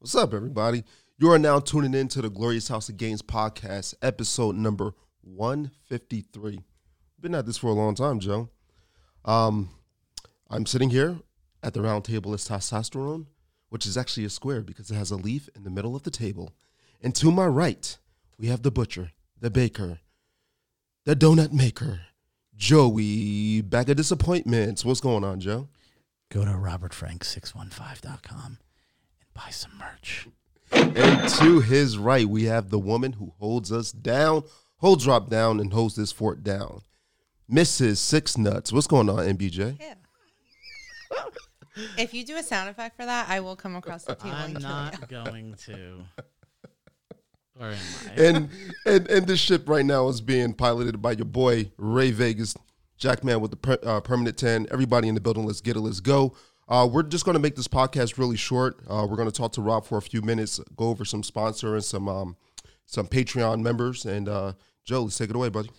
What's up, everybody? You are now tuning in to the Glorious House of Gains podcast, episode number 153. Been at this for a long time, Joe. Um, I'm sitting here at the round table as testosterone, which is actually a square because it has a leaf in the middle of the table. And to my right, we have the butcher, the baker, the donut maker, Joey, bag of disappointments. What's going on, Joe? Go to robertfrank615.com and buy some merch. And to his right, we have the woman who holds us down, holds drop down, and holds this fort down. Mrs. Six Nuts. What's going on, MBJ? Yeah. if you do a sound effect for that, I will come across the table. I'm not going to. Or am I? And and and this ship right now is being piloted by your boy Ray Vegas, Jackman with the per, uh, permanent ten. Everybody in the building, let's get it, let's go. Uh, we're just going to make this podcast really short. Uh, we're going to talk to Rob for a few minutes, go over some sponsor and some um, some Patreon members. And uh, Joe, let's take it away, buddy.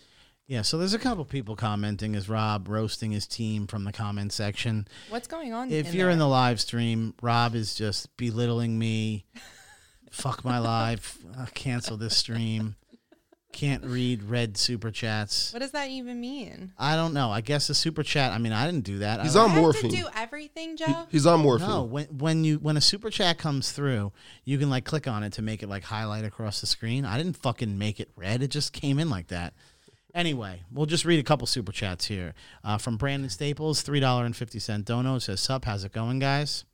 yeah, so there's a couple people commenting as Rob roasting his team from the comment section. What's going on? If in you're in the live stream, Rob is just belittling me. Fuck my life. Uh, cancel this stream. Can't read red super chats. what does that even mean? I don't know. I guess a super chat. I mean, I didn't do that. He's I, on I have morphine. to do everything, He- Joe. he's on morphine. No, when when you when a super chat comes through, you can like click on it to make it like highlight across the screen. I didn't fucking make it red. It just came in like that. Anyway, we'll just read a couple super chats here. Uh, from Brandon Staples, three dollar and fifty cent dono. Says, "Sup, how's it going, guys?"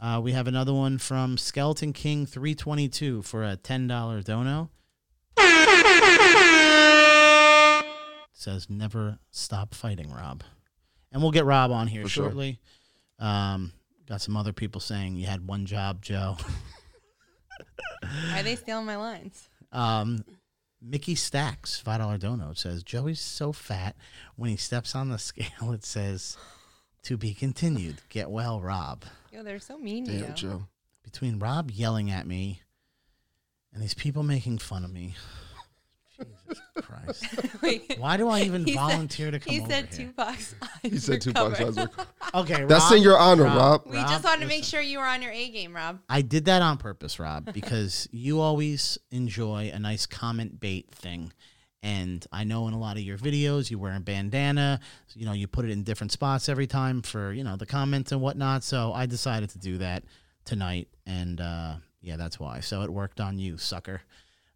Uh, we have another one from Skeleton King three twenty two for a ten dollar dono. Says, "Never stop fighting, Rob." And we'll get Rob on here For sure. shortly. Um, got some other people saying you had one job, Joe. Why are they stealing my lines? Um, Mickey Stacks, five dollar dono says Joey's so fat when he steps on the scale. It says to be continued. Get well, Rob. Yo, they're so mean to you. Joe. Between Rob yelling at me and these people making fun of me. Jesus Christ! Wait, Why do I even He said- volunteer to come here? he over said here? Tupac's eyes. He said two bucks. recovered. Okay, That's in your honor, Rob. We Rob, just wanted to make listen. sure you were on your A game, Rob. I did that on purpose, Rob, because you always enjoy a nice comment bait thing. And I know in a lot of your videos you wear a bandana, you know, you put it in different spots every time for, you know, the comments and whatnot. So I decided to do that tonight. And uh, yeah, that's why. So it worked on you, sucker.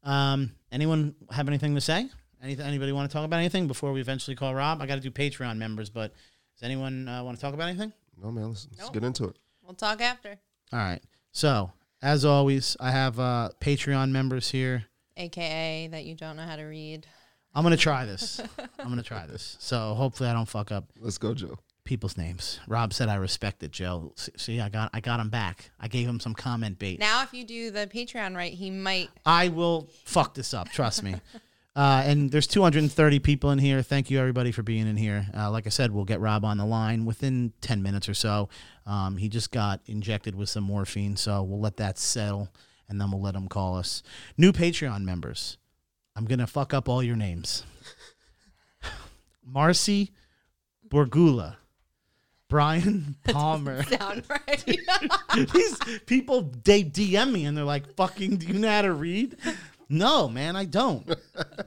Um, anyone have anything to say? Anything, anybody want to talk about anything before we eventually call Rob? I got to do Patreon members, but does anyone uh, want to talk about anything? No, man, let's, let's Nope. get into it. We'll talk after. All right. So, as always, I have uh, Patreon members here. AKA that you don't know how to read. I'm going to try this. I'm going to try this. So, hopefully, I don't fuck up Let's go, Joe. People's names. Rob said I respect it, Joe. See, I got I got him back. I gave him some comment bait. Now, if you do the Patreon right, he might. I will fuck this up. Trust me. Uh, and there's 230 people in here. Thank you, everybody, for being in here. Uh, like I said, we'll get Rob on the line within 10 minutes or so. Um, he just got injected with some morphine, so we'll let that settle, and then we'll let him call us. New Patreon members. I'm going to fuck up all your names Marcy Borgula, Brian Palmer. Sound right. These people they DM me and they're like, "Fucking, do you know how to read?" No, man, I don't.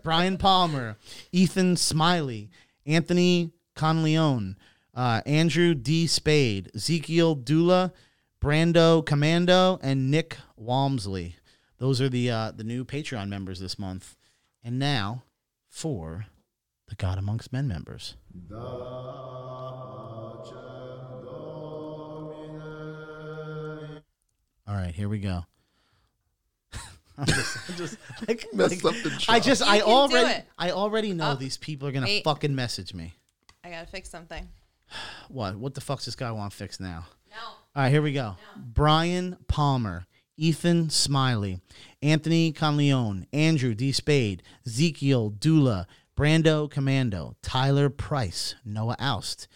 Brian Palmer, Ethan Smiley, Anthony Conleone, uh, Andrew D. Spade, Ezekiel Dula, Brando Commando, and Nick Walmsley. Those are the uh, the new Patreon members this month. And now for the God Amongst Men members. All right, here we go. I'm just, I'm just like, Messed like- up the I job. just, You I can do already, it. I already know Oh, these people are gonna wait. fucking message me. I gotta fix something. What? What the fuck's this guy want fixed now? No. All right, here we go. Brian Palmer, Ethan Smiley, Anthony Conleone, Andrew D. Spade, Ezekiel Dula, Brando Commando, Tyler Price, Noah Oust,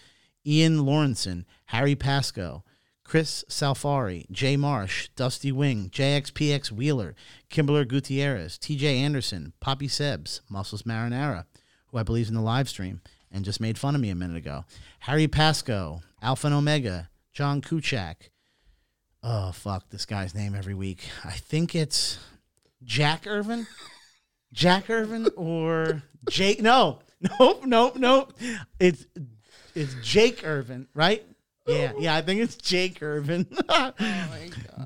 Ian Lawrenson, Harry Pasco, Chris Salfari, Jay Marsh, Dusty Wing, JXPX Wheeler, Kimberler Gutierrez, TJ Anderson, Poppy Sebs, Muscles Marinara, who I believe is in the live stream and just made fun of me a minute ago, Harry Pasco, Alpha and Omega, John Kuchak. Oh, fuck this guy's name every week. I think it's Jack Irvin. Jack Irvin or Jake? No, nope, nope, nope. It's it's Jake Irvin, right? Yeah, yeah. I think it's Jake Irvin. Oh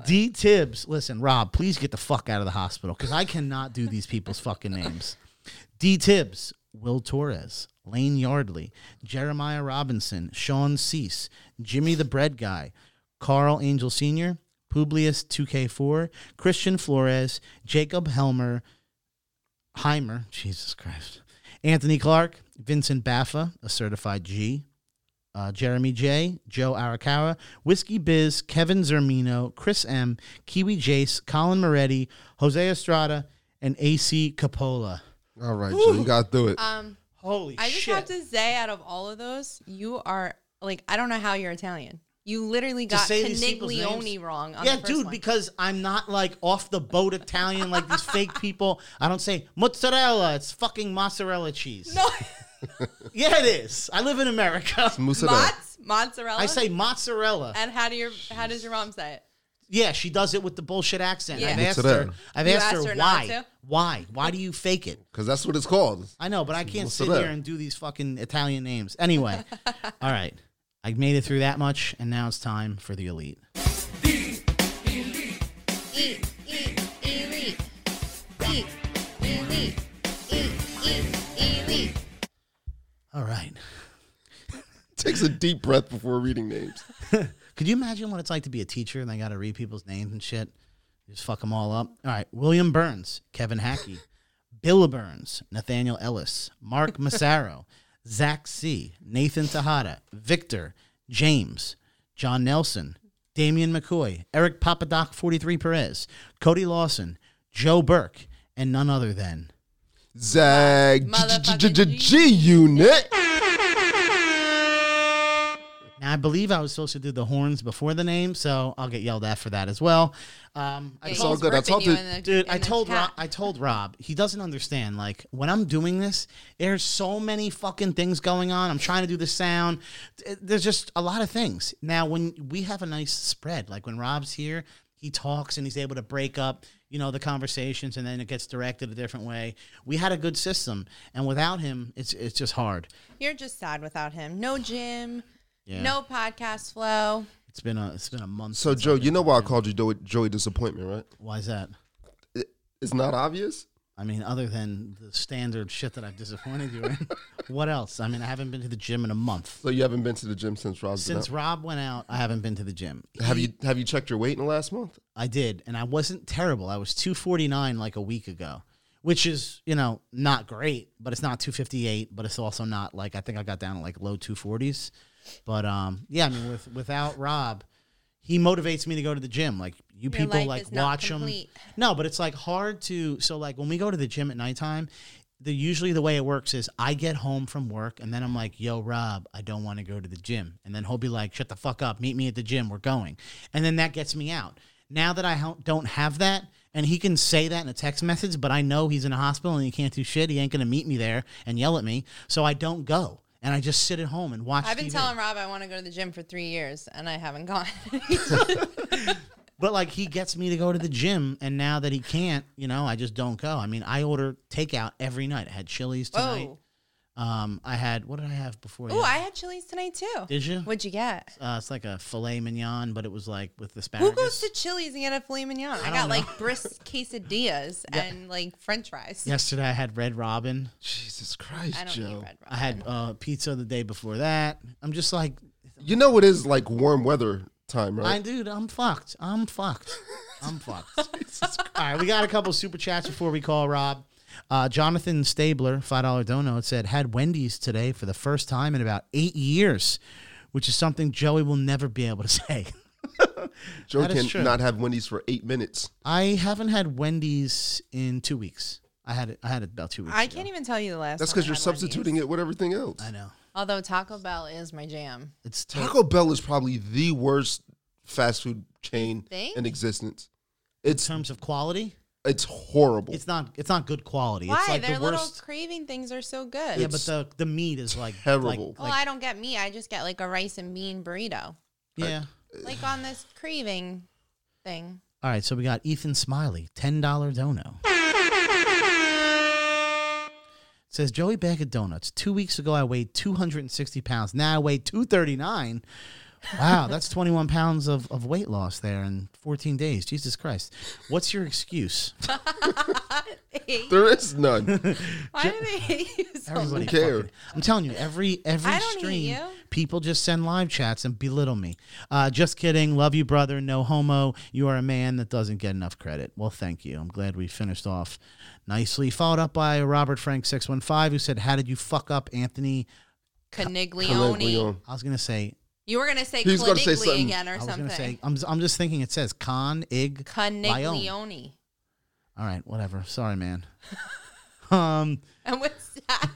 D Tibbs. Listen, Rob, please get the fuck out of the hospital because I cannot do these people's fucking names. D Tibbs, Will Torres, Lane Yardley, Jeremiah Robinson, Sean Cease, Jimmy the Bread Guy, Carl Angel Sr., Publius 2K4, Christian Flores, Jacob Helmer, Heimer, Jesus Christ, Anthony Clark, Vincent Baffa, a certified G, uh, Jeremy J, Joe Arakawa, Whiskey Biz, Kevin Zermino, Chris M, Kiwi Jace, Colin Moretti, Jose Estrada, and AC Capola. All right, Joe, you got through it. Um, Holy I just shit. have to say, out of all of those, you are like I don't know how you're Italian. You literally got say Caniglione wrong. On yeah, the first dude, one. because I'm not like off the boat Italian like these fake people. I don't say mozzarella. It's fucking mozzarella cheese. no, Yeah, it is. I live in America. Mozzarella. Mozz, mozzarella. I say mozzarella. And how do your how does your mom say it? Yeah, she does it with the bullshit accent. Yeah. I've asked Mozzarella. her. I've You asked, asked her, her not why. to? Why? Why do you fake it? Because that's what it's called. I know, but I can't sit Mozzarella. here and do these fucking Italian names. Anyway, all right. I made it through that much, and now it's time for the elite. Eat, eat, elite. All right. Takes a deep breath before reading names. Could you imagine what it's like to be a teacher and they got to read people's names and shit? Just fuck them all up. All right. William Burns, Kevin Hackey, Bill Burns, Nathaniel Ellis, Mark Massaro, Zach C., Nathan Tejada, Victor, James, John Nelson, Damian McCoy, Eric Papadoc 43 Perez, Cody Lawson, Joe Burke, and none other than Zag Motherfucking G Unit. Now I believe I was supposed to do the horns before the name, so I'll get yelled at for that as well. Um, I Yeah, It's told all he's good. I ripping told you you- in the- Dude, in I the told Rob, chat. I told Rob he doesn't understand. Like when I'm doing this, there's so many fucking things going on. I'm trying to do the sound. Th- There's just a lot of things. Now when we have a nice spread, like when Rob's here, he talks and he's able to break up, you know, the conversations, and then it gets directed a different way. We had a good system, and without him, it's it's just hard. You're just sad without him. No gym. Yeah. No podcast flow. It's been a it's been a month. So, Joe, you know to why I called you Joey, Joey Disappointment, right? Why is that? It, it's not obvious. I mean, other than the standard shit that I've disappointed you in, what else? I mean, I haven't been to the gym in a month. So you haven't been to the gym since Rob's Since Rob went out, I haven't been to the gym. Have He- you have you checked your weight in the last month? I did, and I wasn't terrible. I was 249 like a week ago, which is, you know, not great, but it's not 258, but it's also not like I think I got down to like low 240s. But um yeah, I mean with without Rob, he motivates me to go to the gym. Like you Your people like watch complete. No, but it's like hard to so like when we go to the gym at nighttime, the usually the way it works is I get home from work and then I'm like, "Yo, Rob, I don't want to go to the gym." And then he'll be like, "Shut the fuck up. Meet me at the gym. We're going." And then that gets me out. Now that I don't have that and he can say that in a text message, but I know he's in a hospital and he can't do shit. He ain't going to meet me there and yell at me. So I don't go. And I just sit at home and watch I've been TV. telling Rob I want to go to the gym for three years, and I haven't gone. But like he gets me to go to the gym, and now that he can't, you know, I just don't go. I mean, I order takeout every night. I had Chili's tonight. Whoa. Um, I had what did I have before? Oh, I had Chili's tonight too. did you? What'd you get? Uh, it's like a filet mignon, but it was like with asparagus. Who goes to Chili's and get a filet mignon? I, don't got know. like brisk quesadillas and like French fries. Yesterday I had Red Robin. Jesus Christ, I don't Joe. eat red. I had uh, pizza the day before that. I'm just like, You know it is like warm weather time, I right? dude, I'm fucked. I'm fucked. I'm fucked. All right, we got a couple super chats before we call Rob. Uh, Jonathan Stabler, five dollar donut, said had Wendy's today for the first time in about eight years, which is something Joey will never be able to say. Joey That is can true. not have Wendy's for eight minutes. I haven't had Wendy's in two weeks. I had it. I had it about two weeks. I ago. can't even tell you the last. Time. That's time because you're substituting Wendy's. it with everything else. I know. Although Taco Bell is my jam. It's Taco Bell is probably the worst fast food chain Think? in existence. in terms of quality. it's horrible. It's not. It's not good quality. Why? It's like Their the little worst. craving things are so good. Yeah, but It's the the meat is like terrible. Like, well, like- I don't get meat. I just get like a rice and bean burrito, yeah. like on this craving thing. All right, so we got Ethan Smiley, ten dollar dono. Says Joey Bag of Donuts. Two weeks ago, I weighed 260 pounds. Now I weigh 239. Wow, that's 21 pounds of, of weight loss there in 14 days. Jesus Christ. What's your excuse? there is none. Why do they hate you so Everybody Who cared? fucking- I'm telling you, every every I don't hate stream, you. people just send live chats and belittle me. Uh, just kidding. Love you, brother. No homo. You are a man that doesn't get enough credit. Well, thank you. I'm glad we finished off nicely. Followed up by Robert Frank six one five, who said, "How did you fuck up Anthony?" Caniglione. Caniglione. I was gonna say. You were gonna say He gonna say Caniglione something. again or I was something. gonna say. I'm. I'm just thinking. It says con ig. Lione. Caniglione. All right. Whatever. Sorry, man. um. And what's that?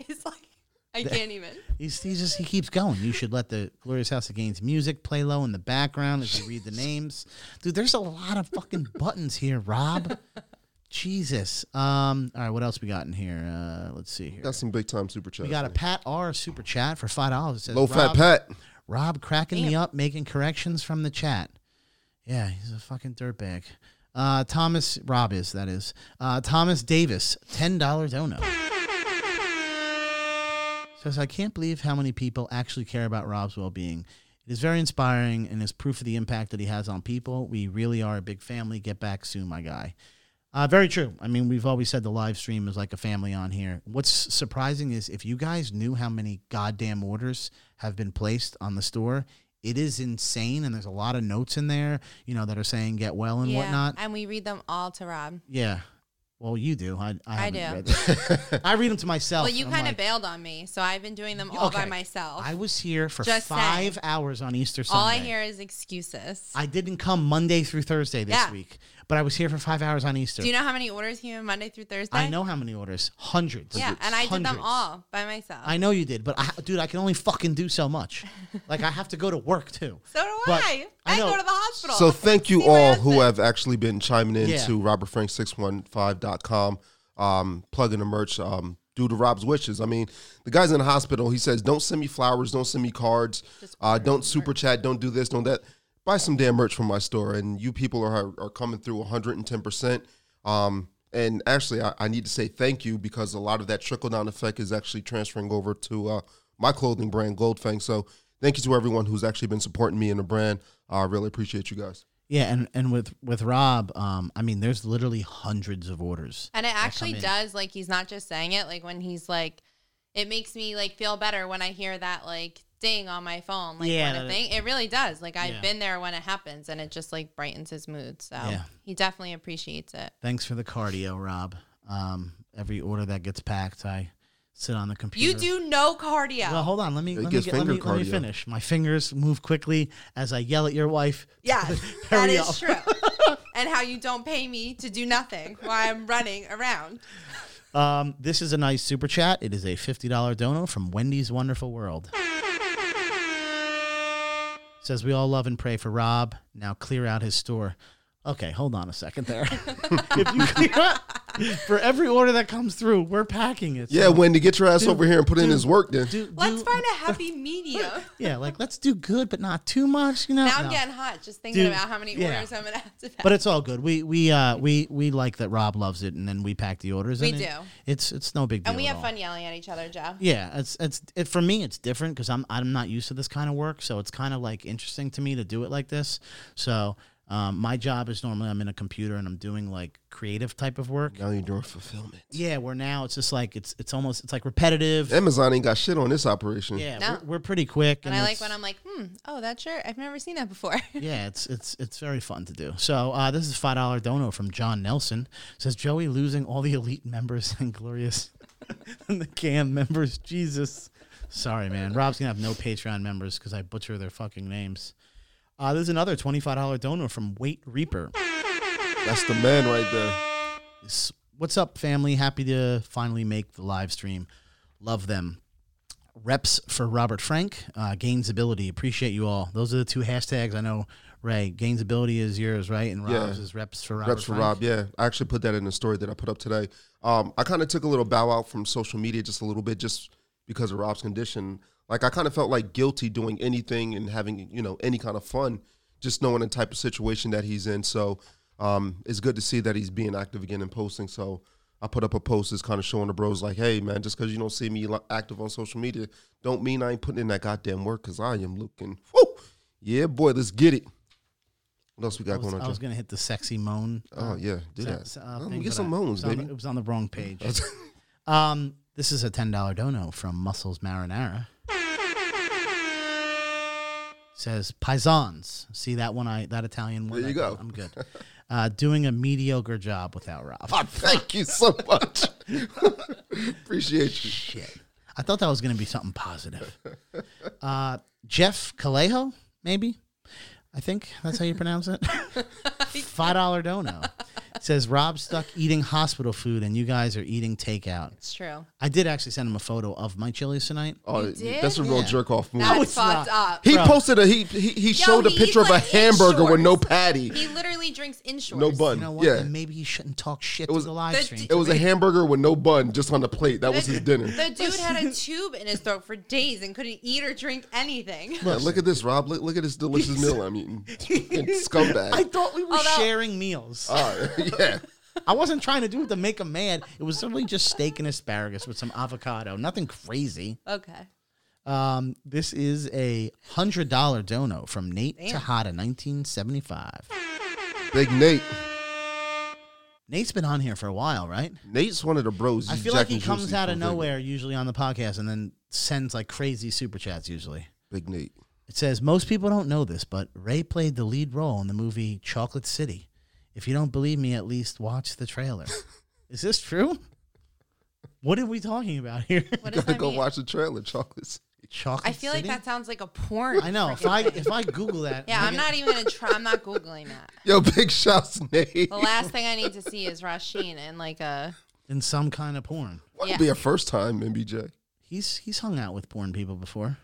it's like I can't even. He's, he just he keeps going. You should let the Glorious House of Gains music play low in the background as you read the names. Dude, there's a lot of fucking buttons here, Rob. Jesus. Um. All right, what else we got in here? Uh, let's see here. Got some big time super chat. We got a Pat R super chat for five dollars. It says low fat Rob, Pat. Rob cracking me up, making corrections from the chat. Yeah, he's a fucking dirtbag. Uh, Thomas Rob is that is. Uh, Thomas Davis, ten dollar dono. Says I can't believe how many people actually care about Rob's well being. It is very inspiring and is proof of the impact that he has on people. We really are a big family. Get back soon, my guy. Uh, very true. I mean, we've always said the live stream is like a family on here. What's surprising is if you guys knew how many goddamn orders have been placed on the store, it is insane. And there's a lot of notes in there, you know, that are saying get well and yeah, whatnot. and we read them all to Rob. Yeah. Well, you do. I, I, I do. Read. I read them to myself. Well, you kind of like, bailed on me, so I've been doing them all by myself. I was here for Just five saying. hours on Easter Sunday. all I hear is excuses. I didn't come Monday through Thursday this Yeah. week, but I was here for five hours on Easter. Do you know how many orders came in Monday through Thursday? I know how many orders. Hundreds. Yeah, and I did them all by myself. I know you did, but I, dude, I can only fucking do so much. like I have to go to work too. so do But I. I I, know- go to the hospital. So thank you all who have actually been chiming in Yeah. to robertfrank615.com, um, plugging the merch um, due to Rob's wishes. I mean, the guy's in the hospital. He says, don't send me flowers, don't send me cards, uh, don't super chat, don't do this, don't that. Buy some damn merch from my store. And you people are, are coming through 110%. Um, and actually, I, I need to say thank you because a lot of that trickle down effect is actually transferring over to uh, my clothing brand, Goldfang. So thank you to everyone who's actually been supporting me in the brand. I really appreciate you guys. Yeah, and and with with Rob, um, I mean, there's literally hundreds of orders. And it actually does, like, he's not just saying it. Like, when he's like, it makes me, like, feel better when I hear that, like, ding on my phone, like, Yeah, kind of that- thing. It really does. Like, I've Yeah. been there when it happens, and it just, like, brightens his mood. So Yeah. he definitely appreciates it. Thanks for the cardio, Rob. Um, every order that gets packed, I sit on the computer. You do no cardio. Well, hold on. Let me let me, get, let, me let me finish. My fingers move quickly as I yell at your wife. yeah, that Hurry is up. true. and how you don't pay me to do nothing while I'm running around. Um, this is a nice super chat. It is a fifty dollar dono from Wendy's Wonderful World. Says we all love and pray for Rob. Now clear out his store. Okay, hold on a second there. if you clear out, for every order that comes through, we're packing it. Yeah, So Wendy, get your ass do- over here and put in do- his work then. do, Let's do- find a happy medium. yeah, like let's do good, but not too much. You know. Now I'm No. getting hot just thinking Dude, about how many yeah. orders I'm gonna have to. Pack. But it's all good. We we uh we we like that Rob loves it, and then we pack the orders. We and it- do. It's it's no big deal. and we at have all. fun yelling at each other, Joe. Yeah, it's it's it for me. It's different because I'm I'm not used to this kind of work, so it's kind of like interesting to me to do it like this. So um, my job is normally I'm in a computer and I'm doing like creative type of work. Now you're doing fulfillment. Yeah, where now it's just like it's it's almost it's like repetitive. Amazon ain't got shit on this operation. Yeah, No. we're, we're pretty quick, And I like when I'm like, hmm, oh, that shirt. I've never seen that before. Yeah, it's it's it's very fun to do. So uh, this is five dollar dono from John Nelson. Says Joey losing all the elite members and glorious and the cam members. Jesus, sorry man. Rob's gonna have no Patreon members because I butcher their fucking names. Uh, there's another $25 donor from Weight Reaper. That's the man right there. What's up, family? Happy to finally make the live stream. Love them. Reps for Robert Frank, uh, Gainsability. Appreciate you all. Those are the two hashtags I know. Ray, Gainsability is yours, right? And Yeah. Rob's is Reps for Robert Reps for Frank. Rob. Yeah, I actually put that in the story that I put up today. Um, I kind of took a little bow out from social media just a little bit, just because of Rob's condition. Like I kind of felt like guilty doing anything and having you know any kind of fun, just knowing the type of situation that he's in. So um, it's good to see that he's being active again and posting. So I put up a post that's kind of showing the bros like, hey man, just because you don't see me active on social media, don't mean I ain't putting in that goddamn work. Because I am looking, whoo, yeah, boy, let's get it. What else we got was, going on? I Joe? was gonna hit the sexy moan. Oh yeah, do that. uh, thing, get some I- moans, it was on- baby. It was on the wrong page. um, this is a ten dollar dono from Muscles Marinara. Says paisans. See that one? I that Italian one. There you I- go. I'm good. Uh, doing a mediocre job without Rob. Oh, thank you so much. Appreciate you. Shit. I thought that was going to be something positive. Uh, Jeff Calejo, maybe. I think that's how you pronounce it. Five dollar dono says Rob stuck eating hospital food and you guys are eating takeout. It's true. I did actually send him a photo of my Chili's tonight. Oh, did? that's a real Yeah. jerk off move. That's it's fucked not. up. he Bro. posted a he he, he showed a he picture eats, of a like, in hamburger with no shorts. patty, He literally drinks in shorts. no bun. You know what? Yeah, And maybe he shouldn't talk shit was- to the live The- stream. it was a hamburger with no bun, just on the plate. That was his dinner. The dude had a tube in his throat for days and couldn't eat or drink anything. Yeah, look at this, Rob. Look, look at this delicious meal I'm eating. Fucking scumbag. I thought we were Although- sharing meals. Oh, yeah. I wasn't trying to do it to make him mad. It was simply just steak and asparagus with some avocado. Nothing crazy. Okay. Um, this is a hundred dollar dono from Nate Damn. Tejada, nineteen seventy five. Big Nate. Nate's been on here for a while, right? Nate's one of the bros. I feel Jack like he comes out of from Vegas. nowhere usually on the podcast and then sends like crazy super chats usually. Big Nate. It says most people don't know this, but Ray played the lead role in the movie Chocolate City. If you don't believe me, at least watch the trailer. is this true? What are we talking about here? What does Gotta that go mean? watch the trailer. Chocolates. Chocolate I feel like that sounds like a porn. I know. If I thing. if I Google that, yeah, I'm I'm gonna- not even gonna try. I'm not googling that. Yo, big shouts, Nate. The last thing I need to see is Rasheen in like a. in some kind of porn. Wouldn't Yeah. be a first time, MBJ. He's he's hung out with porn people before.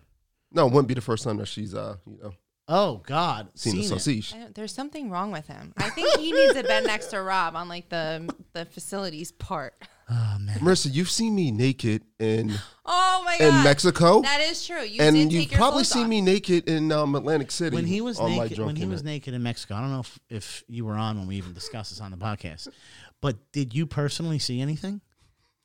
No, it wouldn't be the first time that she's uh, you know, Oh God, seen, seen it. sausage. I there's something wrong with him. I think he needs a bed next to Rob on like the the facilities part. Oh man, Marissa, you've seen me naked in Oh my god. in Mexico, That is true. You and you've probably clothes seen off. me naked in um, Atlantic City. when he was on my naked, when he was naked in Mexico, I don't know if, if you were on when we even discussed this on the podcast, but did you personally see anything?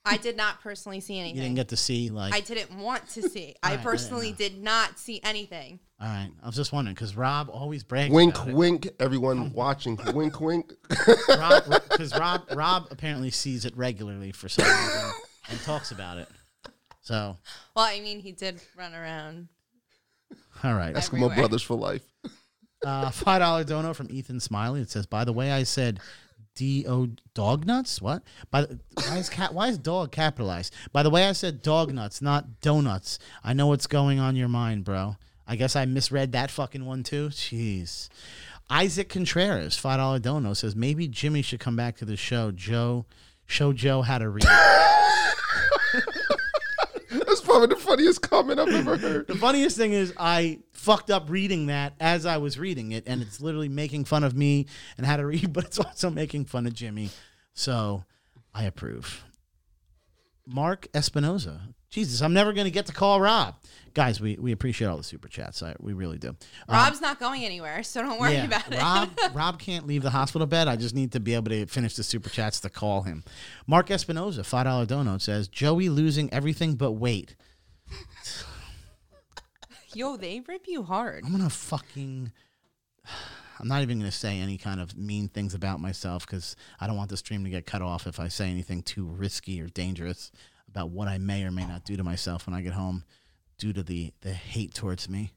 I did not personally see anything. You didn't get to see like. I didn't want to see. I Alright, I personally didn't did not see anything. All right, I was just wondering because Rob always brags. Wink, about it. wink, everyone watching. wink, wink. Rob, because Rob, Rob apparently sees it regularly for some reason and talks about it. So, Well, I mean, he did run around. all right. Eskimo Everywhere. brothers for life. Uh, Five dollar dono from Ethan Smiley. It says, "By the way, I said D O dog nuts. What? By the, why is cat? Why is dog capitalized? By the way, I said dog nuts, not donuts. I know what's going on your mind, bro. I guess I misread that fucking one too. Jeez." Isaac Contreras, five dollar dono says maybe Jimmy should come back to the show. Joe, show Joe how to read. That's probably the funniest comment I've ever heard. The funniest thing is I fucked up reading that as I was reading it, and it's literally making fun of me and how to read, but it's also making fun of Jimmy. So I approve. Mark Espinoza. Jesus, I'm never going to get to call Rob. Guys, we, we appreciate all the super chats. I, we really do. Um, Rob's not going anywhere, so don't worry Yeah, about it. Rob, Rob can't leave the hospital bed. I just need to be able to finish the super chats to call him. Mark Espinoza, $5 donut says, Joey losing everything but weight. Yo, they rip you hard. I'm gonna fucking. I'm not even gonna say any kind of mean things about myself because I don't want the stream to get cut off if I say anything too risky or dangerous about what I may or may not do to myself when I get home due to the the hate towards me.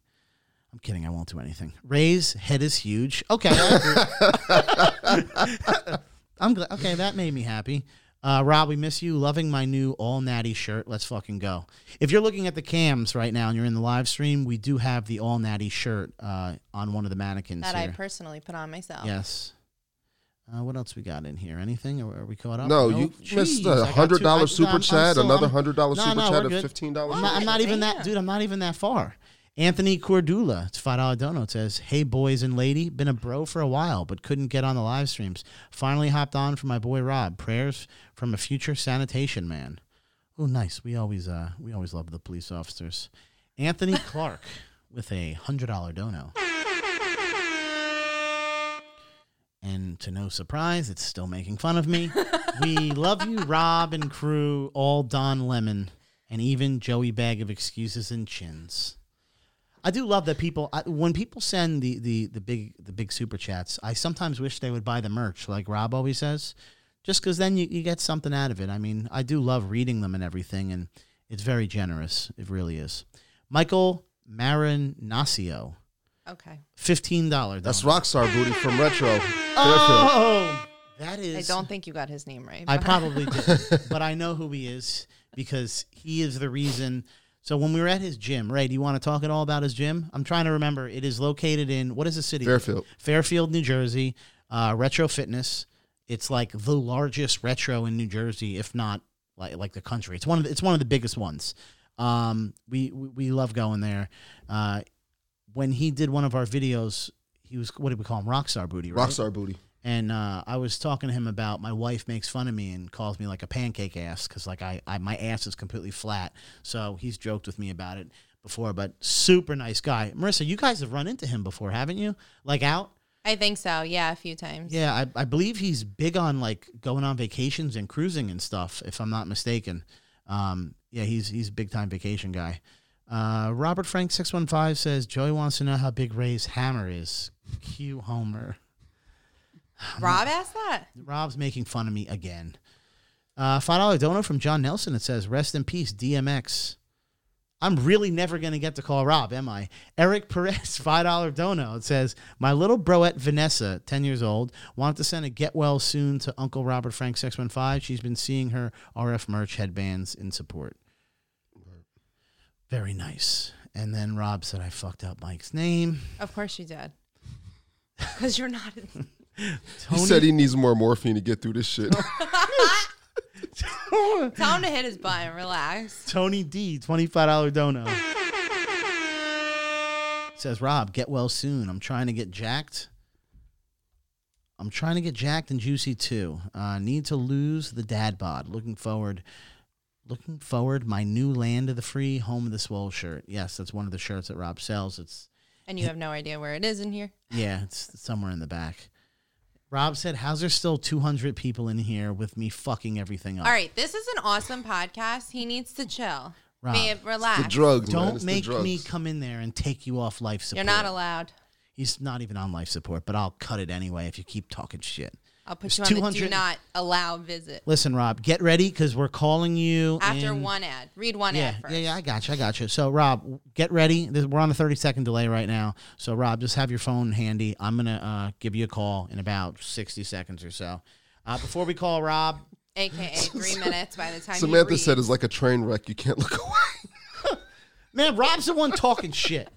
I'm kidding. I won't do anything. Ray's head is huge. Okay. I'm glad. Okay, that made me happy. Uh, Rob, we miss you. Loving my new all natty shirt. Let's fucking go. If you're looking at the cams right now and you're in the live stream, we do have the all natty shirt uh, on one of the mannequins That I personally put on myself. yes. Uh, what else we got in here? Anything? Or are we caught up? No, Nope. you missed Jeez, I a got hundred two- I- dollar no, super I'm- I'm chat, another hundred dollar No, super no, chat of fifteen dollars. I'm not, I'm not even that, dude. I'm not even that far. Anthony Cordula, it's five dollar dono. It says, "Hey boys and lady, been a bro for a while, but couldn't get on the live streams. Finally hopped on for my boy Rob. Prayers from a future sanitation man. Oh, nice. We always uh we always love the police officers. Anthony Clark with a hundred dollar dono. And to no surprise, it's still making fun of me. we love you, Rob and crew, all Don Lemon, and even Joey Bag of Excuses and Chins. I do love that people I, when people send the, the the big the big super chats. I sometimes wish they would buy the merch, like Rob always says, just because then you, you get something out of it. I mean, I do love reading them and everything, and it's very generous. It really is. Michael Marinaccio, Okay. fifteen dollars. That's Rockstar Booty from Retro. Fairfield. Oh, that I don't think you got his name right. I probably did, but I know who he is because he is the reason. So when we were at his gym, Ray, do you want to talk at all about his gym? I'm trying to remember. It is located in what is the city? Fairfield. Fairfield, New Jersey. Uh, retro Fitness. It's like the largest retro in New Jersey, if not like like the country. It's one of the, it's one of the biggest ones. Um, we, we we love going there. Uh, when he did one of our videos, he was what did we call him? Rockstar Booty, right? Rockstar Booty. and uh, I was talking to him about my wife makes fun of me and calls me like a pancake ass because like I, I my ass is completely flat. So he's joked with me about it before, but super nice guy. Marissa, you guys have run into him before, haven't you? Like out? I think so. Yeah, a few times. Yeah, I, I believe he's big on like going on vacations and cruising and stuff. If I'm not mistaken. Um, yeah, he's he's a big time vacation guy. Uh, Robert Frank six one five says Joey wants to know how big Ray's hammer is. Q Homer. Rob asked that. Rob's making fun of me again. Uh, Five dollar donut from John Nelson. It says, "Rest in peace, DMX." I'm really never gonna get to call Rob, am I? Eric Perez, five dollar dono. It says, "My little broette Vanessa, ten years old, wanted to send a get well soon to Uncle Robert Frank six one five. She's been seeing her RF merch headbands in support. Very nice." And then Rob said, "I fucked up Mike's name." Of course you did. Because you're not. He Tony- said he needs more morphine to get through this shit. Tell him to hit his button. Relax. Tony D, $25 dono. Says Rob, get well soon. I'm trying to get jacked. I'm trying to get jacked and juicy too. Uh, need to lose the dad bod. Looking forward. Looking forward, my new land of the free, home of the swole shirt. Yes, that's one of the shirts that Rob sells. It's And you have no idea where it is in here. yeah, it's somewhere in the back. Rob said, "How's there still 200 people in here with me fucking everything up?" All right, this is an awesome podcast. He needs to chill. Rob, Babe, relax. the drugs, man. Don't It's the make drugs. me come in there and take you off life support. You're not allowed. He's not even on life support, but I'll cut it anyway if you keep talking shit. I'll put you on the 200 do not allow visit. Listen, Rob, get ready because we're calling you After in- one ad. Read one Yeah, ad first. yeah, yeah. I got you. I got you. So, Rob, get ready. This- We're on a thirty second delay right now. So, Rob, just have your phone handy. I'm gonna uh, give you a call in about sixty seconds or so. Uh, before we call Rob, AKA three minutes by the time Samantha read. said it's like a train wreck. You can't look away. man, Rob's the one talking shit.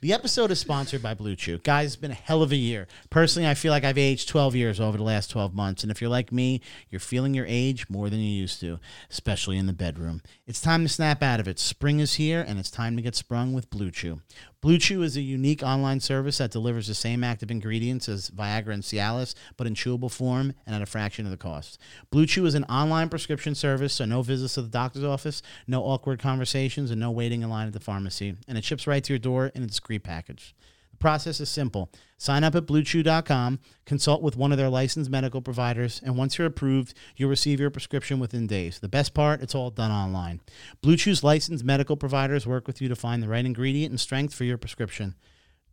The episode is sponsored by Blue Chew. Guys, it's been a hell of a year. Personally, I feel like I've aged 12 years over the last 12 months. And if you're like me, you're feeling your age more than you used to, especially in the bedroom. It's time to snap out of it. Spring is here, and it's time to get sprung with Blue Chew. Blue Chew is a unique online service that delivers the same active ingredients as Viagra and Cialis, but in chewable form and at a fraction of the cost. Blue Chew is an online prescription service, so no visits to the doctor's office, no awkward conversations, and no waiting in line at the pharmacy. And it ships right to your door in a discreet package. Process is simple. Sign up at bluechew.com, consult with one of their licensed medical providers, and once you're approved, you'll receive your prescription within days. The best part, it's all done online. Blue Chew's licensed medical providers work with you to find the right ingredient and strength for your prescription.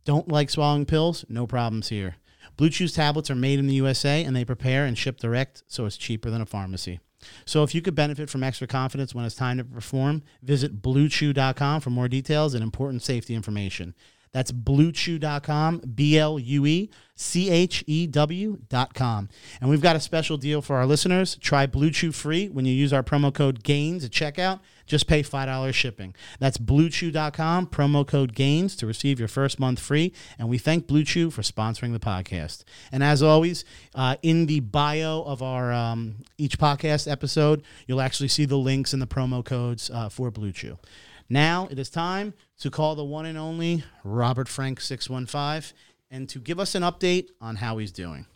Don't like swallowing pills? No problems here. Blue Chew's tablets are made in the USA and they prepare and ship direct, so it's cheaper than a pharmacy. So if you could benefit from extra confidence when it's time to perform, visit bluechew.com for more details and important safety information. That's bluechew.com, B L U E C H E W.com. And we've got a special deal for our listeners. Try Blue Chew free when you use our promo code GAINS at checkout. Just pay $5 shipping. That's bluechew.com, promo code GAINS to receive your first month free. And we thank Blue Chew for sponsoring the podcast. And as always, uh, in the bio of our um, each podcast episode, you'll actually see the links and the promo codes uh, for Blue Chew. Now it is time to call the one and only Robert Frank 615 and to give us an update on how he's doing.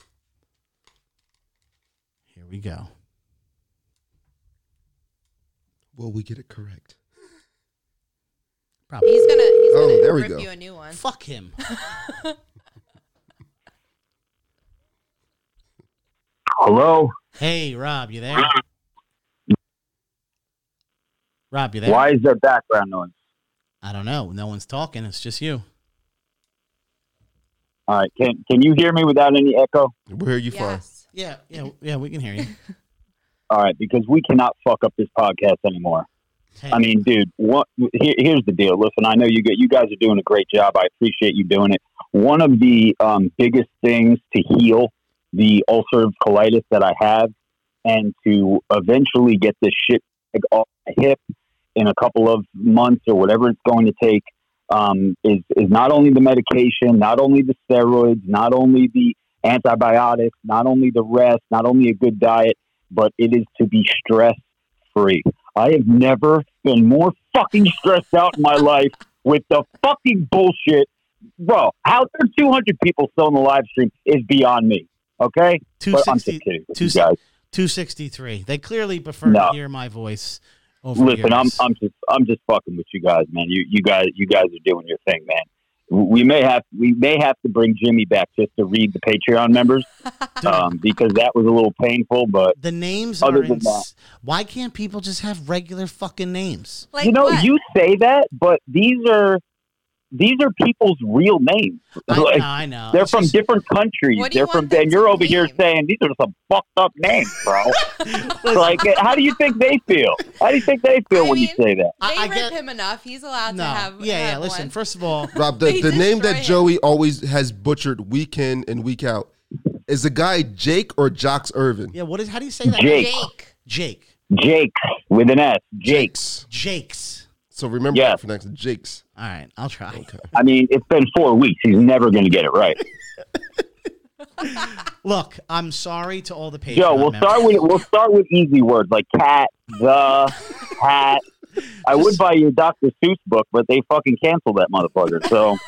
Here we go. Will we get it correct? Probably. He's gonna he's Oh, gonna there we rip go. you a new one. Fuck him. Hello? Hey, Rob, you there? Rob, you there? Why is there background noise? I don't know. No one's talking. It's just you. All right, can can you hear me without any echo? Where are you from? Yes. Yeah, yeah, yeah. We can hear you. All right, because we cannot fuck up this podcast anymore. Hey, I mean, dude, what? Here, here's the deal. Listen, I know you get you guys are doing a great job. I appreciate you doing it. One of the um, biggest things to heal the ulcerative colitis that I have, and to eventually get this shit off my hip in a couple of months or whatever it's going to take, um, is is not only the medication, not only the steroids, not only the antibiotics, not only the rest, not only a good diet, but it is to be stress free. I have never been more fucking stressed out in my life with the fucking bullshit. Bro, how there are 200 people still in the live stream is beyond me. Okay? But I'm just 260 kidding with two guys. 263. They clearly prefer No. to hear my voice over Listen, I'm. I'm just I'm just fucking with you guys, man. You you guys you guys are doing your thing, man. We may have we may have to bring Jimmy back just to read the Patreon members um, because that was a little painful. But the names other are than in, that- Why can't people just have regular fucking names? Like you know, what? you say that, but these are these are people's real names. I, Like, know, I know. They're It's from just- different countries. What do you They're from, and you're to over here saying these are some fucked up names, bro. like, how do you think they feel? How do you think they feel I when you say that? They I- I rip get- him enough. He's allowed no. to have. yeah, yeah. have Listen, one. first of all, Rob, the, the name destroy that him. Joey always has butchered week in and week out is the guy Jake or Jocks Irvin? yeah. What is? How do you say that? Jake. Jake. Jake. Jakes with an S. Jakes. Jakes. Jakes. So remember Yes. that for next. Jakes. All right, I'll try. Okay. I mean, it's been four weeks. He's never going to get it right. Look, I'm sorry to all the Patreon Joe, we'll members. start with we'll start with easy words like cat, the, hat. I would buy you a Dr. Seuss book, but they fucking canceled that motherfucker. So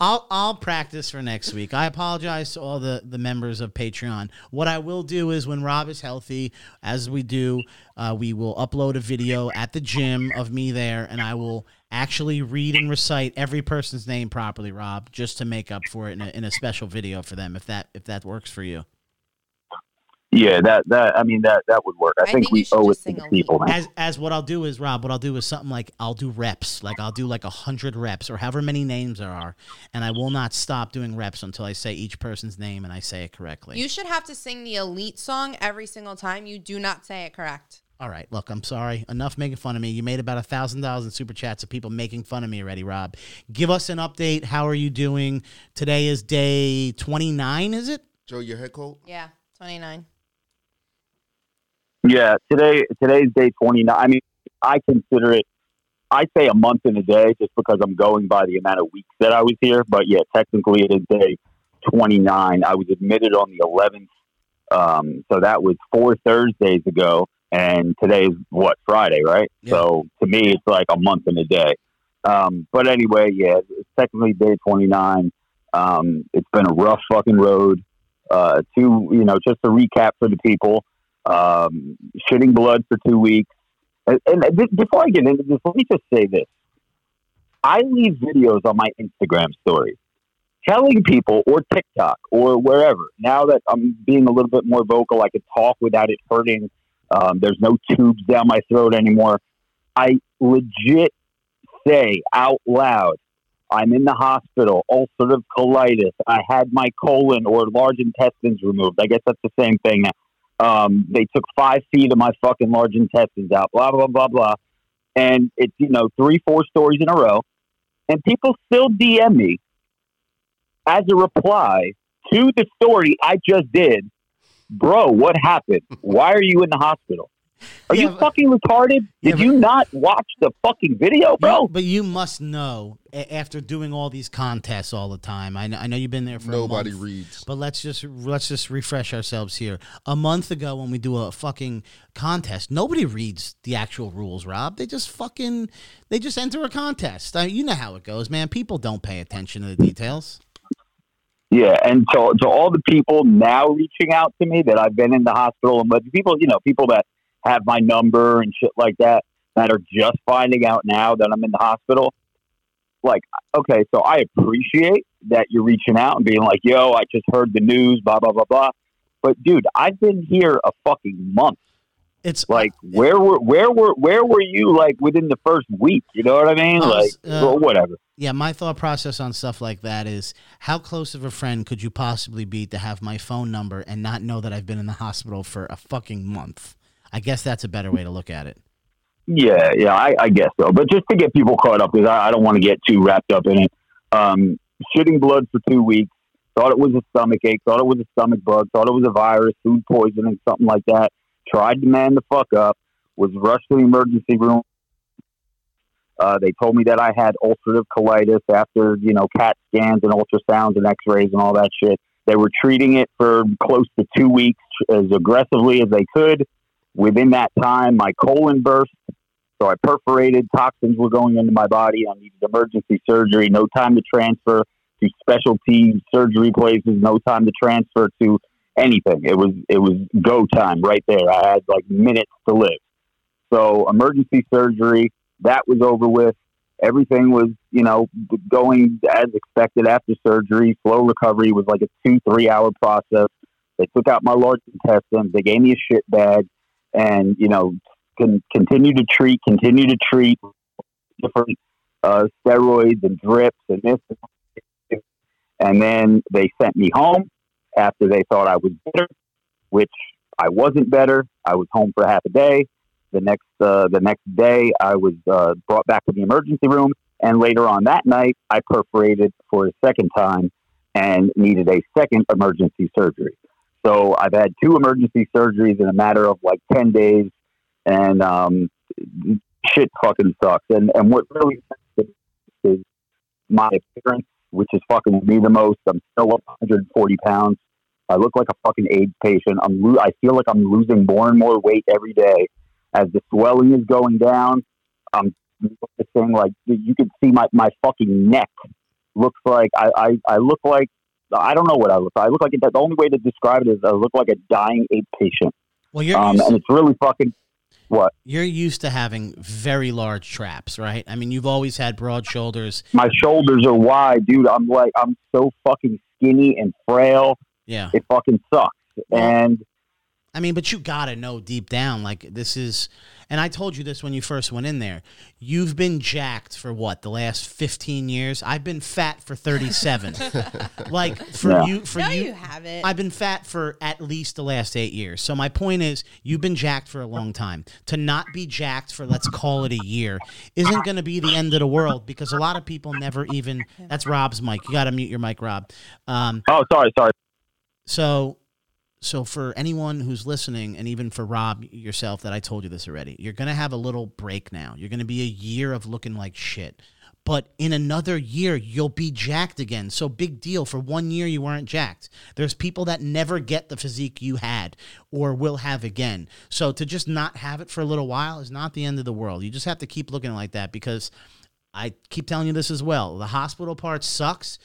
I'll I'll practice for next week. I apologize to all the, the members of Patreon. What I will do is when Rob is healthy, as we do, uh, we will upload a video at the gym of me there, and I will actually read and recite every person's name properly, Rob, just to make up for it in a, in a special video for them. If that if that works for you. yeah, that that I mean that that would work. I, I think, think we you should owe it to the people, man. As as what I'll do is Rob, what I'll do is something like I'll do reps, like I'll do like a hundred reps or however many names there are, and I will not stop doing reps until I say each person's name and I say it correctly. You should have to sing the elite song every single time you do not say it correct. All right, look, I'm sorry. Enough making fun of me. You made about a thousand dollars in super chats of people making fun of me already, Rob. Give us an update. How are you doing? Today is day 29, is it? Joe, your head cold? Yeah, 29. Yeah, today today's day twenty nine. I mean, I consider it. I say a month and a day just because I'm going by the amount of weeks that I was here. But yeah, technically it is day twenty nine. I was admitted on the eleventh, um, so that was four Thursdays ago, and today is what Friday, right? Yeah. So to me, it's like a month and a day. Um, but anyway, yeah, it's technically day twenty nine. Um, it's been a rough fucking road. Uh, to you know, just to recap for the people um, shitting blood for two weeks. And, and th- before I get into this, let me just say this. I leave videos on my Instagram story telling people, or TikTok, or wherever. Now that I'm being a little bit more vocal, I can talk without it hurting. Um, there's no tubes down my throat anymore. I legit say out loud, I'm in the hospital, ulcerative colitis. I had my colon or large intestines removed. I guess that's the same thing. Um, they took five feet of my fucking large intestines out, blah, blah, blah, blah. And it's, you know, three, four stories in a row. and people still DM me as a reply to the story I just did. Bro, what happened? Why are you in the hospital? Are Yeah, you but- fucking retarded? Yeah, Did but- you not watch the fucking video, bro? But you must know after doing all these contests all the time. I know, I know you've been there for Nobody a month, reads. But let's just let's just refresh ourselves here. A month ago, when we do a fucking contest, nobody reads the actual rules. Rob, they just fucking they just enter a contest. I, you know how it goes, man. People don't pay attention to the details. Yeah, and so to all the people now reaching out to me that I've been in the hospital, and but people, you know, people that have my number and shit like that, that are just finding out now that I'm in the hospital. Like, okay, so I appreciate that you're reaching out and being like, "Yo, I just heard the news," blah blah blah blah. But dude, I've been here a fucking month. It's Like, where were where were where were you like within the first week? You know what I mean? I Like, uh, well, whatever. Yeah, my thought process on stuff like that is how close of a friend could you possibly be to have my phone number and not know that I've been in the hospital for a fucking month? I guess that's a better way to look at it. Yeah, yeah, I, I guess so. But just to get people caught up, because I, I don't want to get too wrapped up in it. Um, shitting blood for two weeks. Thought it was a stomach ache. Thought it was a stomach bug. Thought it was a virus, food poisoning, something like that. Tried to man the fuck up. Was rushed to the emergency room. Uh, they told me that I had ulcerative colitis after you know CAT scans and ultrasounds and X-rays and all that shit. They were treating it for close to two weeks as aggressively as they could. Within that time, my colon burst. So I perforated, toxins were going into my body. I needed emergency surgery, no time to transfer to specialty surgery places, no time to transfer to anything. It was it was go time right there. I had like minutes to live. So emergency surgery, that was over with. Everything was, you know, going as expected after surgery. Slow recovery was like a two, three hour process. They took out my large intestine. They gave me a shit bag and, you know, can continue to treat, continue to treat different uh, steroids and drips and this. And then they sent me home after they thought I was better, which I wasn't better. I was home for half a day. The next uh, the next day, I was uh, brought back to the emergency room, and later on that night, I perforated for a second time and needed a second emergency surgery. So I've had two emergency surgeries in a matter of like ten days, and um, shit fucking sucks. And and what really is my appearance, which is fucking me the most. I'm still up 140 pounds. I look like a fucking AIDS patient. I'm lo- I feel like I'm losing more and more weight every day as the swelling is going down. I'm noticing like you can see my, my fucking neck looks like I, I, I look like I don't know what I look like. I look like the only way to describe it is I look like a dying AIDS patient. Well, you're Um, and it's really fucking what you're used to having very large traps, right? I mean, you've always had broad shoulders. my shoulders are wide, dude. I'm like I'm so fucking skinny and frail. Yeah. It fucking sucks. And I mean, but you gotta know deep down, like this is, and I told you this when you first went in there. You've been jacked for what the last fifteen years. I've been fat for thirty-seven. like for Yeah. you, for no, you, you, haven't. I've been fat for at least the last eight years. So my point is, you've been jacked for a long time. To not be jacked for let's call it a year isn't going to be the end of the world because a lot of people never even. That's Rob's mic. You got to mute your mic, Rob. Um, oh, sorry, sorry. so, so for anyone who's listening, and even for Rob yourself, that I told you this already, you're gonna have a little break now. You're gonna be a year of looking like shit, but in another year you'll be jacked again. So big deal. For one year you weren't jacked. There's people that never get the physique you had or will have again. So to just not have it for a little while is not the end of the world. You just have to keep looking like that because. I keep telling you this as well. The hospital part sucks,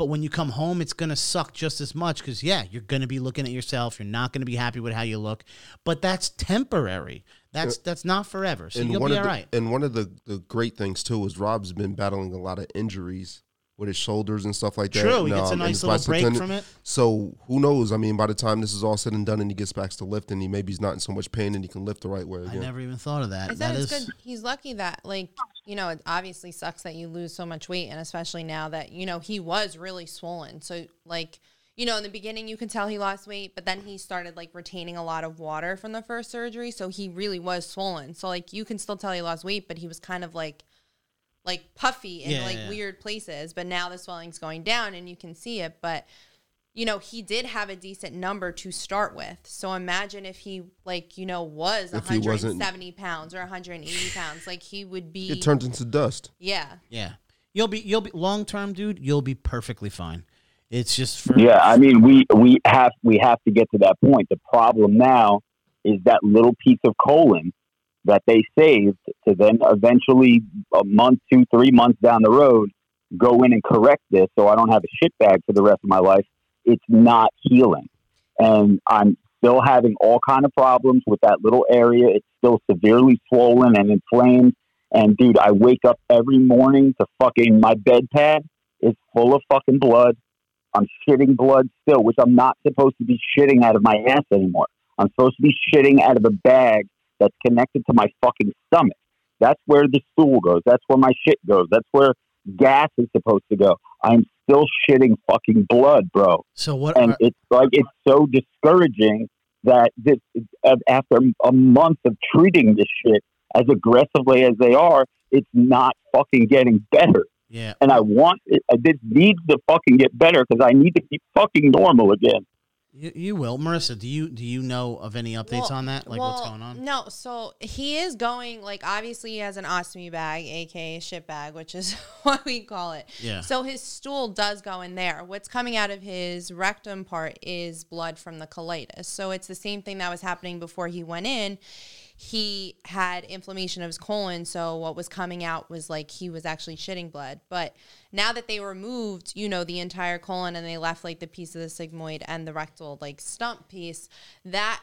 but when you come home, it's going to suck just as much because, yeah, you're going to be looking at yourself. You're not going to be happy with how you look, but that's temporary. That's that's not forever. So you'll one be of all the, right. And one of the, the great things too is Rob's been battling a lot of injuries with his shoulders and stuff like that. True. He gets a um, and nice his little break tendon. from it. So who knows? I mean, by the time this is all said and done, and he gets back to lifting, he maybe he's not in so much pain and he can lift the right way I never even thought of that. I said That it's is good. He's lucky that, like, you know, it obviously sucks that you lose so much weight, and especially now that you know he was really swollen. So, like, you know, in the beginning you can tell he lost weight, but then he started like retaining a lot of water from the first surgery, so he really was swollen. So, like, you can still tell he lost weight, but he was kind of like, like puffy in Yeah, like yeah. weird places, but now the swelling's going down and you can see it. But you know, he did have a decent number to start with. So imagine if he like, you know, was If he 170 pounds or 180 pounds, like he would be It turns into dust. Yeah. Yeah. You'll be you'll be long term, dude. You'll be perfectly fine. It's just for Yeah, I mean, we we have we have to get to that point. The problem now is that little piece of colon that they saved to then eventually a month, two, three months down the road, go in and correct this, so I don't have a shit bag for the rest of my life. It's not healing, and I'm still having all kind of problems with that little area. It's still severely swollen and inflamed. And dude, I wake up every morning to fucking my bed pad is full of fucking blood. I'm shitting blood still, which I'm not supposed to be shitting out of my ass anymore. I'm supposed to be shitting out of a bag that's connected to my fucking stomach. That's where the stool goes. That's where my shit goes. That's where gas is supposed to go. I'm still shitting fucking blood, bro. so what And are- it's like it's so discouraging that this uh, after a month of treating this shit as aggressively as they are, it's not fucking getting better yeah. and I want it. This needs to fucking get better because I need to be fucking normal again. You, you will, Marissa. Do you do you know of any updates Well- on that? Like what's going on? No, so he is going like obviously he has an ostomy bag, aka shit bag, which is what we call it. Yeah. So his stool does go in there. What's coming out of his rectum part is blood from the colitis. So it's the same thing that was happening before he went in. He had inflammation of his colon, so what was coming out was like he was actually shitting blood. But now that they removed, you know, the entire colon and they left like the piece of the sigmoid and the rectal like stump piece, that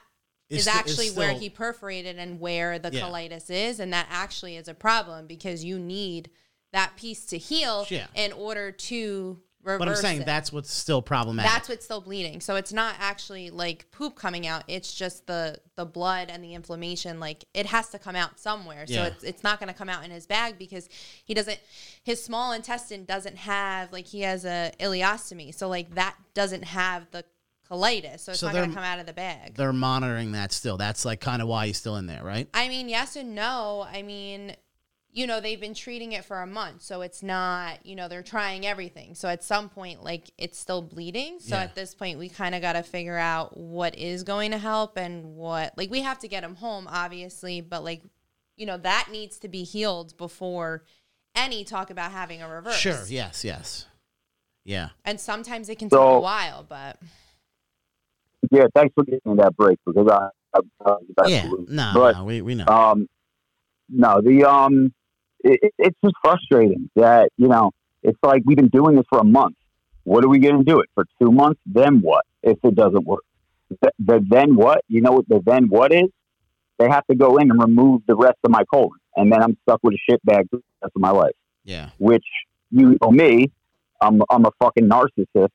It's is actually where he perforated and where the Yeah. colitis is, and that actually is a problem because you need that piece to heal Yeah. in order to reverse. But I'm saying it. that's what's still problematic. that's what's still bleeding. So it's not actually like poop coming out. It's just the the blood and the inflammation. Like it has to come out somewhere. So Yeah. it's it's not going to come out in his bag because he doesn't. His small intestine doesn't have like he has a ileostomy. So like that doesn't have the colitis. So it's So not going to come out of the bag. They're monitoring that still. That's like kind of why he's still in there, right? I mean, yes and no. I mean, you know, they've been treating it for a month, so it's not, you know, they're trying everything. So at some point, like, it's still bleeding. So Yeah. at this point, we kind of got to figure out what is going to help and what, like, we have to get him home, obviously, but like, you know, that needs to be healed before any talk about having a reverse. Sure. Yes. Yes. Yeah. And sometimes it can take a while, but Yeah, thanks for giving me that break because I, I, I was about Yeah. to. No. But no, we we know. um, no, the um, it, it- it's just frustrating that you know it's like we've been doing this for a month. What are we going to do it for two months? Then what if it doesn't work? The, the then what? You know what the then what is? They have to go in and remove the rest of my colon, and then I'm stuck with a shit bag for the rest of my life. yeah. Which you know me, I'm I'm a fucking narcissist.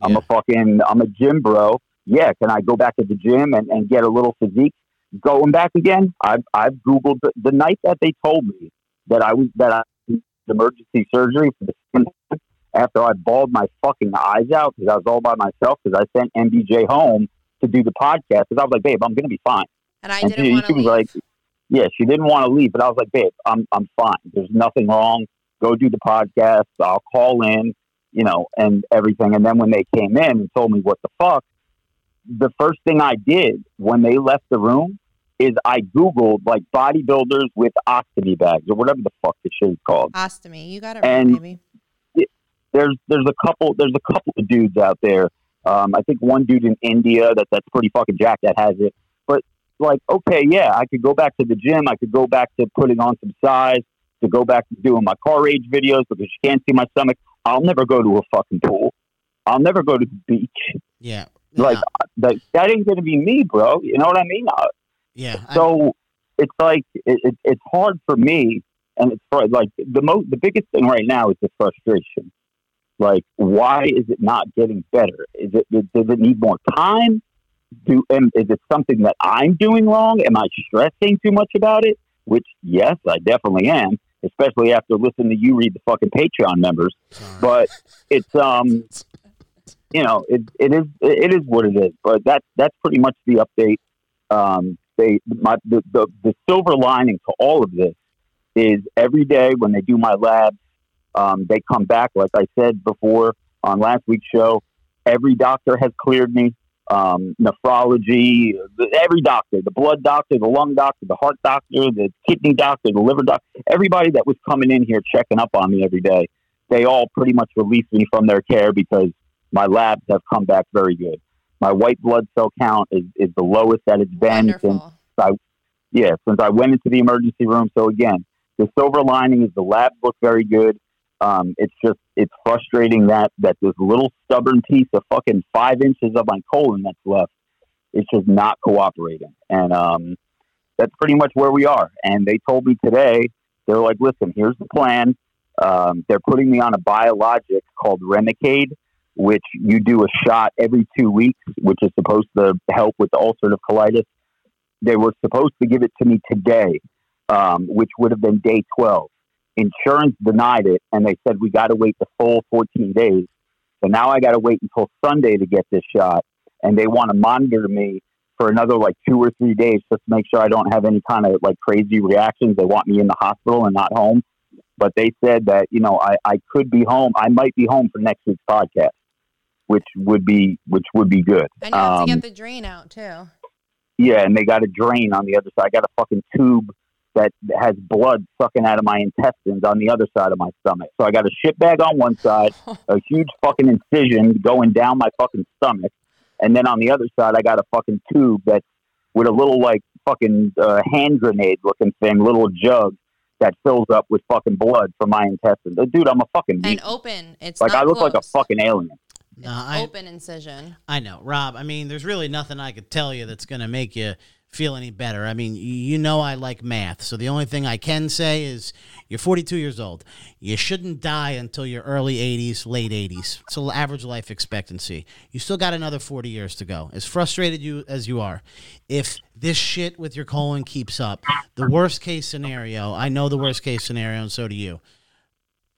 I'm Yeah. a fucking I'm a gym bro. Yeah, can I go back to the gym and, and get a little physique? Going back again, I've I've googled the, the night that they told me that I was that I emergency surgery for the second after I bawled my fucking eyes out because I was all by myself because I sent MBJ home to do the podcast because I was like, babe, I'm gonna be fine. and I And didn't she, she was like, yeah, she didn't want to leave, but I was like, babe, I'm I'm fine. There's nothing wrong. Go do the podcast. I'll call in, you know, and everything. And then when they came in and told me what the fuck, the first thing I did when they left the room is I googled like bodybuilders with ostomy bags or whatever the fuck the shit is called. ostomy. You got it right, and- baby. There's there's a couple there's a couple of dudes out there. Um, I think one dude in India that that's pretty fucking jacked that has it. But like, okay, yeah, I could go back to the gym. I could go back to putting on some size. To go back to doing my car rage videos because you can't see my stomach. I'll never go to a fucking pool. I'll never go to the beach. Yeah. Like, Uh, that, that ain't gonna be me, bro. You know what I mean? Uh, yeah. So it's like it, it, it's hard for me, and it's like the most the biggest thing right now is the frustration. Like, why is it not getting better? Is it does it need more time? Do am, is it something that I'm doing wrong? Am I stressing too much about it? Which yes, I definitely am, especially after listening to you read the fucking Patreon members. But it's um, you know, it it is it is what it is. But that's that's pretty much the update. Um, my the, the the silver lining to all of this is every day when they do my labs, um, they come back. Like I said before on last week's show, every doctor has cleared me. Um, nephrology, every doctor, the blood doctor, the lung doctor, the heart doctor, the kidney doctor, the liver doctor, everybody that was coming in here checking up on me every day, they all pretty much released me from their care because my labs have come back very good. My white blood cell count is, is the lowest that it's been Wonderful. since I, yeah, since I went into the emergency room. So again, the silver lining is the labs look very good. Um, it's just it's frustrating that that this little stubborn piece of fucking five inches of my colon that's left, it's just not cooperating, and um, that's pretty much where we are. And they told me today they're like, listen, here's the plan. Um, they're putting me on a biologic called Remicade, which you do a shot every two weeks, which is supposed to help with the ulcerative colitis. They were supposed to give it to me today, um, which would have been day 12. Insurance denied it, and they said we got to wait the full 14 days. So now I got to wait until Sunday to get this shot, and they want to monitor me for another like two or three days just to make sure I don't have any kind of like crazy reactions. They want me in the hospital and not home. But they said that, you know, I, I could be home. I might be home for next week's podcast, which would be which would be good. And you have to Um, get the drain out too. yeah, and they got a drain on the other side. I got a fucking tube that has blood sucking out of my intestines on the other side of my stomach. So I got a shit bag on one side, a huge fucking incision going down my fucking stomach, and then on the other side I got a fucking tube that's with a little like fucking uh, hand grenade looking thing, little jug that fills up with fucking blood from my intestines. Dude, I'm a fucking And open. It's Like I look like a fucking alien. No, I, open incision. I know, Rob. I mean, there's really nothing I could tell you that's going to make you feel any better. I mean, you know I like math, so the only thing I can say is you're 42 years old. You shouldn't die until your early 80s, late 80s. It's an average life expectancy. You still got another 40 years to go. As frustrated you as you are, if this shit with your colon keeps up, the worst case scenario, I know the worst case scenario, and so do you.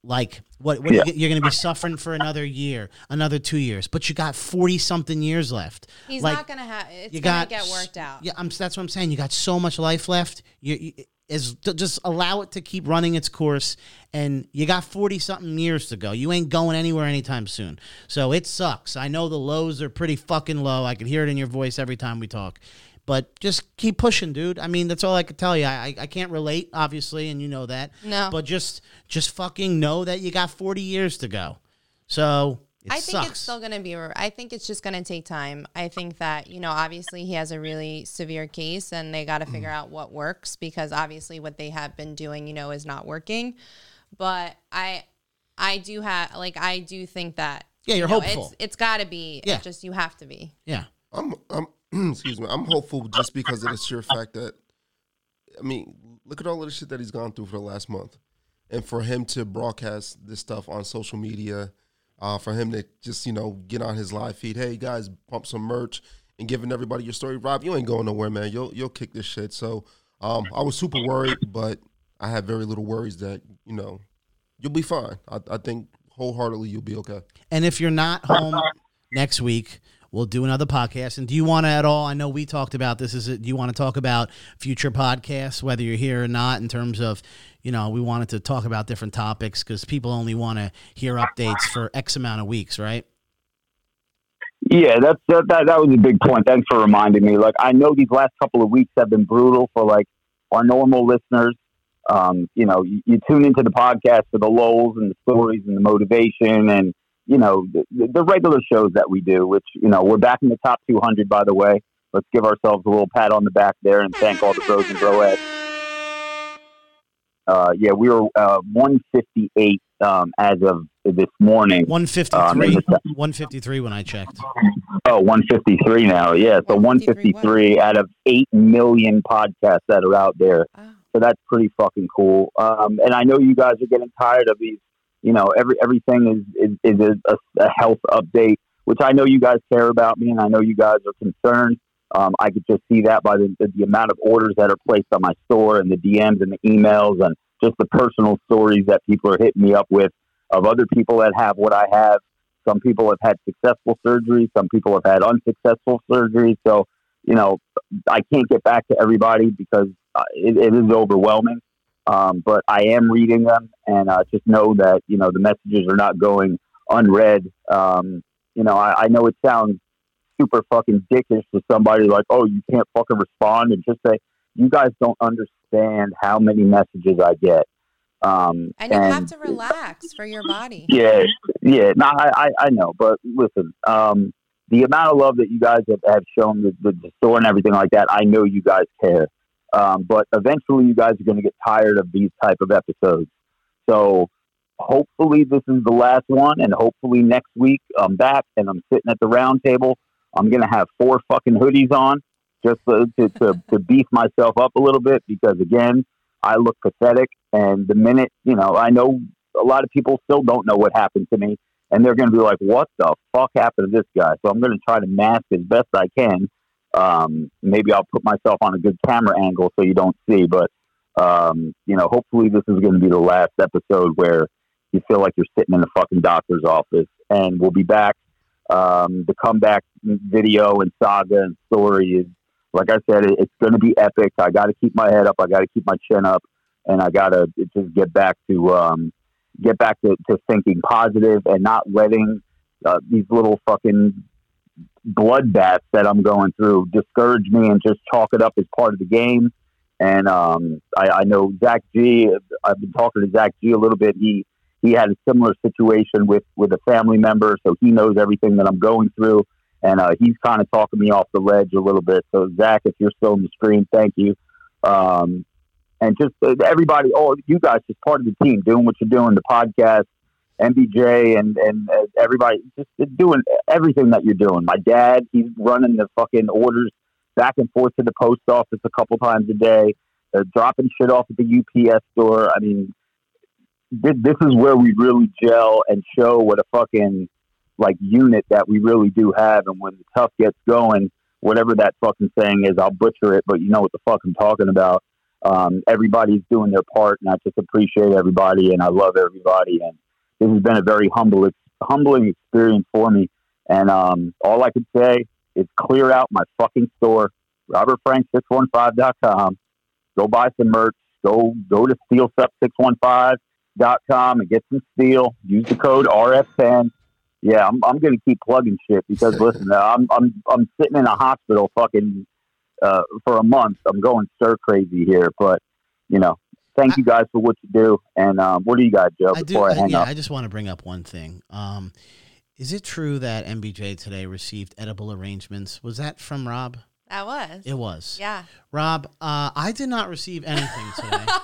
Like what? what Yeah. you, are going to be suffering for another year, another two years, but you got forty something years left. He's Like, not gonna have. It's you gonna got get worked out. Yeah, I'm, that's what I'm saying. You got so much life left. You, you is just allow it to keep running its course, and you got forty something years to go. You ain't going anywhere anytime soon. So it sucks. I know the lows are pretty fucking low. I can hear it in your voice every time we talk. But just keep pushing, dude. I mean, that's all I could tell you. I, I, I can't relate, obviously, and you know that. No. But just just fucking know that you got 40 years to go. So it I think sucks. it's still going to be. I think it's just going to take time. I think that you know, obviously, he has a really severe case, and they got to mm. figure out what works because obviously, what they have been doing, you know, is not working. But I, I do have like I do think that. Yeah, you're you know, hopeful. It's, it's got to be. Yeah. It just you have to be. yeah. I'm, I'm excuse me. I'm hopeful just because of the sheer fact that, I mean, look at all of the shit that he's gone through for the last month, and for him to broadcast this stuff on social media, uh, for him to just you know get on his live feed, hey guys, pump some merch and giving everybody your story. Rob, you ain't going nowhere, man. You'll you'll kick this shit. So, um, I was super worried, but I had very little worries that you know you'll be fine. I, I think wholeheartedly you'll be okay. And if you're not home next week, we'll do another podcast. And do you want to at all? I know we talked about this. Is it? Do you want to talk about future podcasts, whether you're here or not, in terms of, you know, we wanted to talk about different topics because people only want to hear updates for X amount of weeks, right? Yeah, that's that, that. That was a big point. Thanks for reminding me. Like, I know these last couple of weeks have been brutal for like our normal listeners. Um, you know, you, you tune into the podcast for the lulls and the stories and the motivation and you know the, the regular shows that we do. Which you know we're back in the top 200. By the way, let's give ourselves a little pat on the back there and thank all the bros and broettes. Uh, yeah, we were uh, 158 um, as of this morning. 153. Um, 153 when I checked. Oh, 153 now. Yeah. So 153 153 out of 8 million podcasts that are out there. Wow. So that's pretty fucking cool. Um, and I know you guys are getting tired of these, you know, every everything is, is, is a, a health update, which I know you guys care about me and I know you guys are concerned. Um, I could just see that by the, the, amount of orders that are placed on my store and the DMs and the emails and just the personal stories that people are hitting me up with of other people that have what I have. Some people have had successful surgery. Some people have had unsuccessful surgery. So, you know, I can't get back to everybody because uh, it, it is overwhelming. Um, but I am reading them, and uh, just know that you know the messages are not going unread. Um, you know, I, I know it sounds super fucking dickish to somebody like, "Oh, you can't fucking respond," and just say, "You guys don't understand how many messages I get." Um, And you have to relax for your body. yeah, yeah. No, I, I, I know, but listen, um, the amount of love that you guys have, have shown the, the, the store and everything like that, I know you guys care. Um, but eventually, you guys are going to get tired of these type of episodes. So hopefully, this is the last one, and hopefully next week I'm back and I'm sitting at the round table. I'm to have four fucking hoodies on just to, to, to, to beef myself up a little bit because again, I look pathetic. And the minute, you know, I know a lot of people still don't know what happened to me, and they're to be like, "What the fuck happened to this guy?" So I'm to try to mask as best I can. Um, maybe I'll put myself on a good camera angle so you don't see, but um, you know, hopefully this is going to be the last episode where you feel like you're sitting in the fucking doctor's office, and we'll be back. Um, the comeback video and saga and story is, like I said, it, it's going to be epic. I got to keep my head up. I got to keep my chin up and I gotta just get back to um, get back to, to thinking positive and not letting uh, these little fucking bloodbaths that I'm going through discourage me and just chalk it up as part of the game. And um, I, I know Zach G. I've been talking to Zach G. a little bit. He he had a similar situation with with a family member, so he knows everything that I'm going through, and uh, he's kind of talking me off the ledge a little bit. So Zach, if you're still in the stream, thank you. Um, and just uh, everybody, all you guys, just part of the team, doing what you're doing, the podcast, MBJ, and and uh, everybody, just doing everything that you're doing. My dad, he's running the fucking orders back and forth to the post office a couple times a day, uh, dropping shit off at the UPS store. I mean, this, this is where we really gel and show what a fucking like unit that we really do have. And when the tough gets going, whatever that fucking saying is, I'll butcher it, but you know what the fuck I'm talking about um, everybody's doing their part, and I just appreciate everybody, and I love everybody, and this has been a very humble, humbling experience for me. And um, all I can say is clear out my fucking store, robertfrank615.com. Go buy some merch. Go go to steelsup615.com and get some steel. Use the code RF10. Yeah, I'm, I'm going to keep plugging shit because listen, I'm I'm I'm sitting in a hospital, fucking uh, for a month. I'm going stir crazy here, but you know, thank you guys for what you do. And um, what do you got, Joe? I do. Before I, I, hang yeah, up, I just want to bring up one thing. Um, is it true that MBJ today received edible arrangements? Was that from Rob? That was. It was. Yeah. Rob, uh, I did not receive anything today.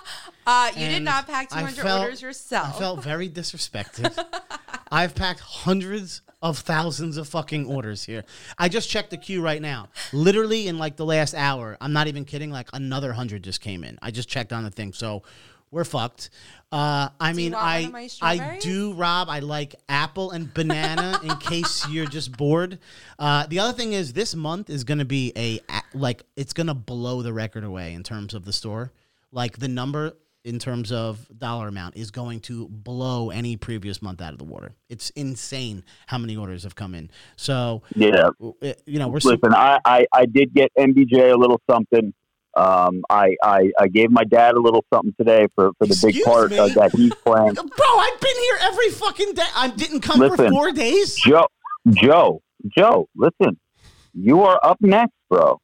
Uh, you did not pack 200 felt- orders yourself. I felt very disrespected. I've packed hundreds of thousands of fucking orders here. I just checked the queue right now. Literally in like the last hour, I'm not even kidding, like another hundred just came in. I just checked on the thing. So we're fucked. Uh, I Do mean, I I do, Rob. I like apple and banana in case you're just bored. Uh, the other thing is, this month is going to be a a- like it's going to blow the record away in terms of the store. Like the number in terms of dollar amount is going to blow any previous month out of the water. It's insane how many orders have come in. So yeah. you know we're su- Listen, I, I, I did get MBJ a little something. Um, I, I, I gave my dad a little something today for, for the big part uh, that he's playing. bro. I've been here every fucking day. I didn't come for four days. Joe, Joe, Joe, listen, you are up next, bro.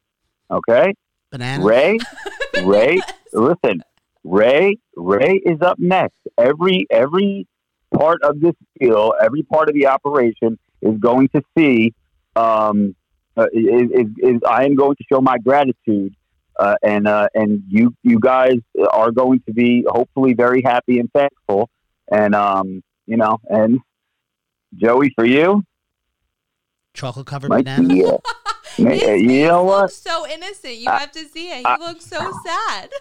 Okay, Banana. Ray, Ray, listen, Ray, Ray is up next. Every every part of this deal, every part of the operation is going to see. Um, uh, is, is, is I am going to show my gratitude, uh, and uh, and you you guys are going to be hopefully very happy and thankful, and um, you know, and Joey for you, Chocolate covered Mike, banana. yeah. Ma- you know what? looks so innocent. You have to see it. You I- looks so sad.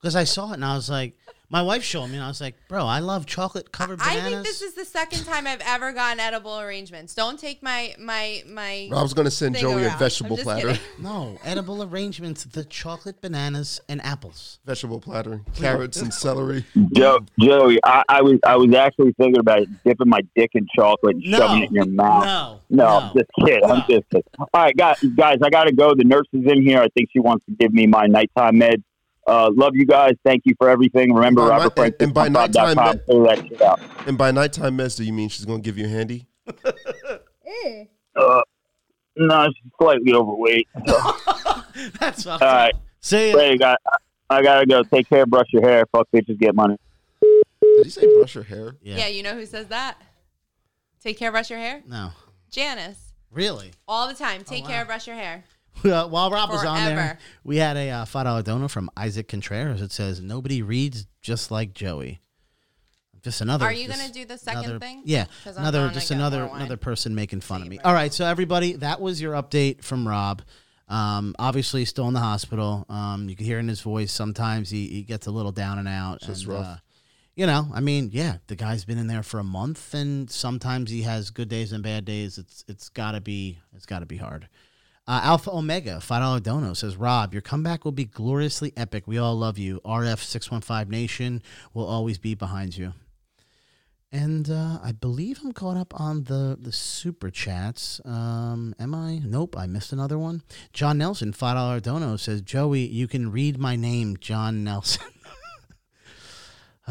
Because I saw it and I was like, my wife showed me and I was like, bro, I love chocolate covered I think this is the second time I've ever gotten edible arrangements. Don't take my my my. Rob's going to send thing Joey a vegetable I'm just platter. kidding. no edible arrangements, the chocolate bananas and apples. Vegetable platter. Carrots and celery. Joe, Joey, I, I was I was actually thinking about dipping my dick in chocolate and No. shoving it in your mouth. No, No, no. I'm just kidding. I'm No. just kidding. All right, guys, guys, I got to go. The nurse is in here. I think she wants to give me my nighttime meds. Uh, love you guys. Thank you for everything. Remember, By night- Robert Frank. and- and by nighttime, com. Fill that shit out. And by nighttime mess, do you mean she's gonna give you a handy? Uh, no, she's slightly overweight. So, That's all right. up. See ya. Hey, got, I gotta go. Take care. Brush your hair. Fuck bitches. Get money. Did he say brush your hair? Yeah. Yeah. you know who says that? Take care, brush your hair. No. Janice, Really? all the time. Take wow. care, brush your hair. Well, while Rob was on there, we had a uh, five dollar donor from Isaac Contreras. It says nobody reads just like Joey. Just another. Are you just gonna do the second another- thing? Yeah, another just another another person making fun of me. Save All right, so everybody, that was your update from Rob. Um, obviously, still in the hospital. Um, you can hear in his voice sometimes he, he gets a little down and out. Just and, rough. Uh, you know, I mean, yeah, the guy's been in there for a month, and sometimes he has good days and bad days. It's it's got to be it's got to be hard. Uh, Alpha Omega five dollar dono says Rob, your comeback will be gloriously epic. We all love you. RF six one five Nation will always be behind you. And uh, I believe I'm caught up on the the super chats. Um, am I? Nope, I missed another one. John Nelson five dollar dono says Joey, you can read my name, John Nelson.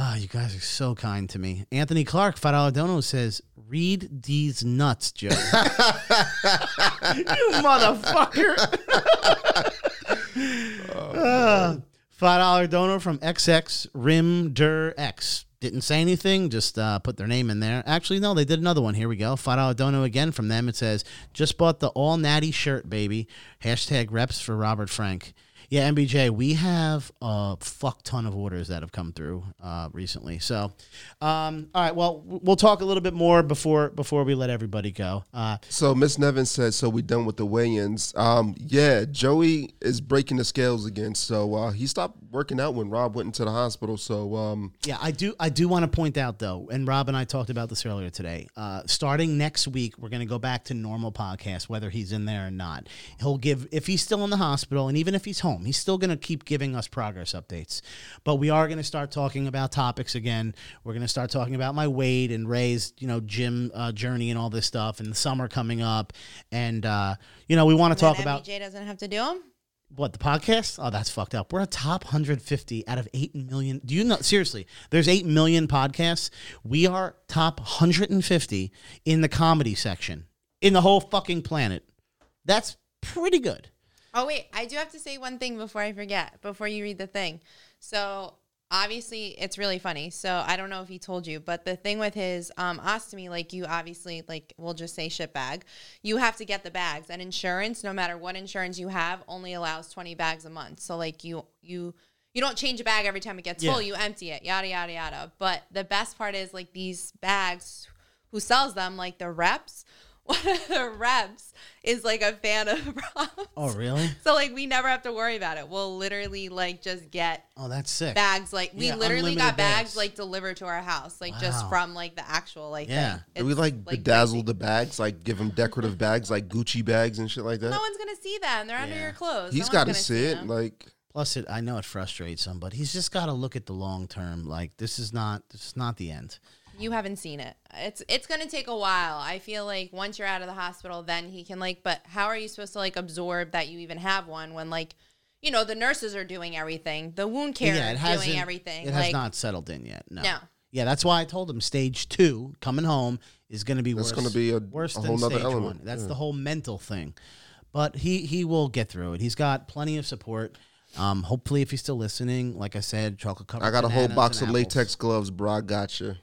Ah, you guys are so kind to me. Anthony Clark, five dollar dono says, "Read these nuts, Joe." you motherfucker. Uh, Five dollar donor from XX Rim Der X. Didn't say anything, just uh, put their name in there. Actually, no, they did another one. Here we go. Five dollar dono again from them. It says, "Just bought the all natty shirt, baby." Hashtag reps for Robert Frank. Yeah, MBJ, we have a fuck ton of orders that have come through uh, recently. So, um, all right, well, we'll talk a little bit more before before we let everybody go. Uh, So Miss Nevin said, "So we done with the weigh-ins." Um, yeah, Joey is breaking the scales again. So uh, he stopped working out when Rob went into the hospital. So um, Yeah, I do. I do want to point out though, and Rob and I talked about this earlier today. Uh, starting next week, we're going to go back to normal podcast, whether he's in there or not. He'll give if he's still in the hospital, and even if he's home, he's still going to keep giving us progress updates. But we are going to start talking about topics again. We're going to start talking about my weight and Ray's, you know, gym uh, journey and all this stuff, and the summer coming up, and uh, you know, we want to talk about Jay doesn't have to do them. what the podcast? Oh, that's fucked up. We're a top 150 out of 8 million. Do you know seriously? There's 8 million podcasts. We are top 150 in the comedy section in the whole fucking planet. That's pretty good. Oh wait, I do have to say one thing before I forget. Before you read the thing, so obviously it's really funny. So I don't know if he told you, but the thing with his um, ostomy, like you obviously like we'll just say shit bag, you have to get the bags, and insurance, no matter what insurance you have, only allows twenty bags a month. So like you you. You don't change a bag every time it gets Yeah. full. You empty it, yada yada yada. But the best part is like these bags. Who sells them? Like the reps. One of the reps is like a fan of Rob's. Oh, really? So like we never have to worry about it. We'll literally like just get Oh, that's sick. bags like we Yeah, literally unlimited got bags, bags. like delivered to our house like just Wow. from like the actual like Yeah. thing. do we It's, like, bedazzle the bags, like give them decorative bags, like Gucci bags and shit like that. No one's gonna see them. They're under Yeah. your clothes. He's no got to gonna see it. them. Like Plus it I know it frustrates him, but he's just got to look at the long term. Like this is not this is not the end. You haven't seen it. It's it's gonna take a while. I feel like once you're out of the hospital, then he can like. But how are you supposed to like absorb that you even have one when like, you know, the nurses are doing everything, the wound care yeah, it is doing everything. It has like, not settled in yet. No. No. Yeah, that's why I told him stage two coming home is going to be That's worse. gonna be a- worse a than whole stage element. one. That's Yeah. the whole mental thing. But he he will get through it. He's got plenty of support. Um, hopefully, if he's still listening, like I said, chocolate covered. I got a whole box of apples. latex gloves, bro. I got you.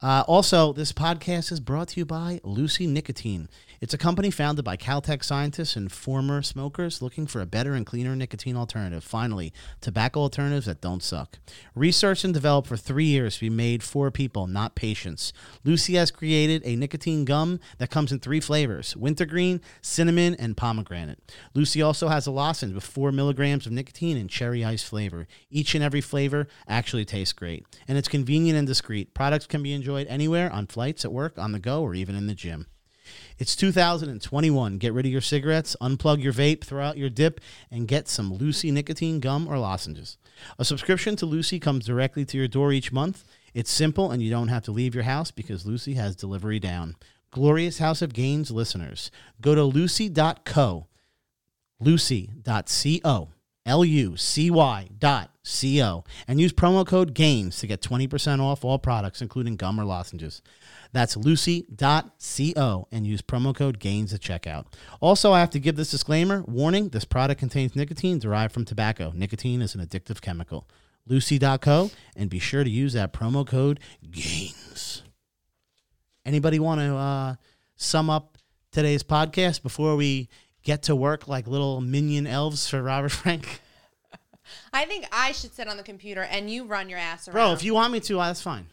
Uh, also, this podcast is brought to you by Lucy Nicotine. It's a company founded by Caltech scientists and former smokers looking for a better and cleaner nicotine alternative. Finally, tobacco alternatives that don't suck. Researched and developed for three years to be made for people, not patients. Lucy has created a nicotine gum that comes in three flavors wintergreen, cinnamon, and pomegranate. Lucy also has a lozenge with four milligrams of nicotine and cherry ice flavor. Each and every flavor actually tastes great, and it's convenient and discreet. Products can be enjoyed anywhere on flights, at work, on the go, or even in the gym. It's 2021. Get rid of your cigarettes, unplug your vape, throw out your dip, and get some Lucy nicotine gum or lozenges. A subscription to Lucy comes directly to your door each month. It's simple, and you don't have to leave your house because Lucy has delivery down. Glorious House of Gains listeners, go to lucy.co, lucy.co, L U C Y dot co and use promo code GAINS to get 20% off all products, including gum or lozenges. That's lucy.co and use promo code GAINS at checkout. Also, I have to give this disclaimer warning this product contains nicotine derived from tobacco. Nicotine is an addictive chemical. Lucy.co and be sure to use that promo code GAINS. Anybody want to uh, sum up today's podcast before we get to work like little minion elves for Robert Frank? I think I should sit on the computer and you run your ass around. Bro, if you want me to, that's fine.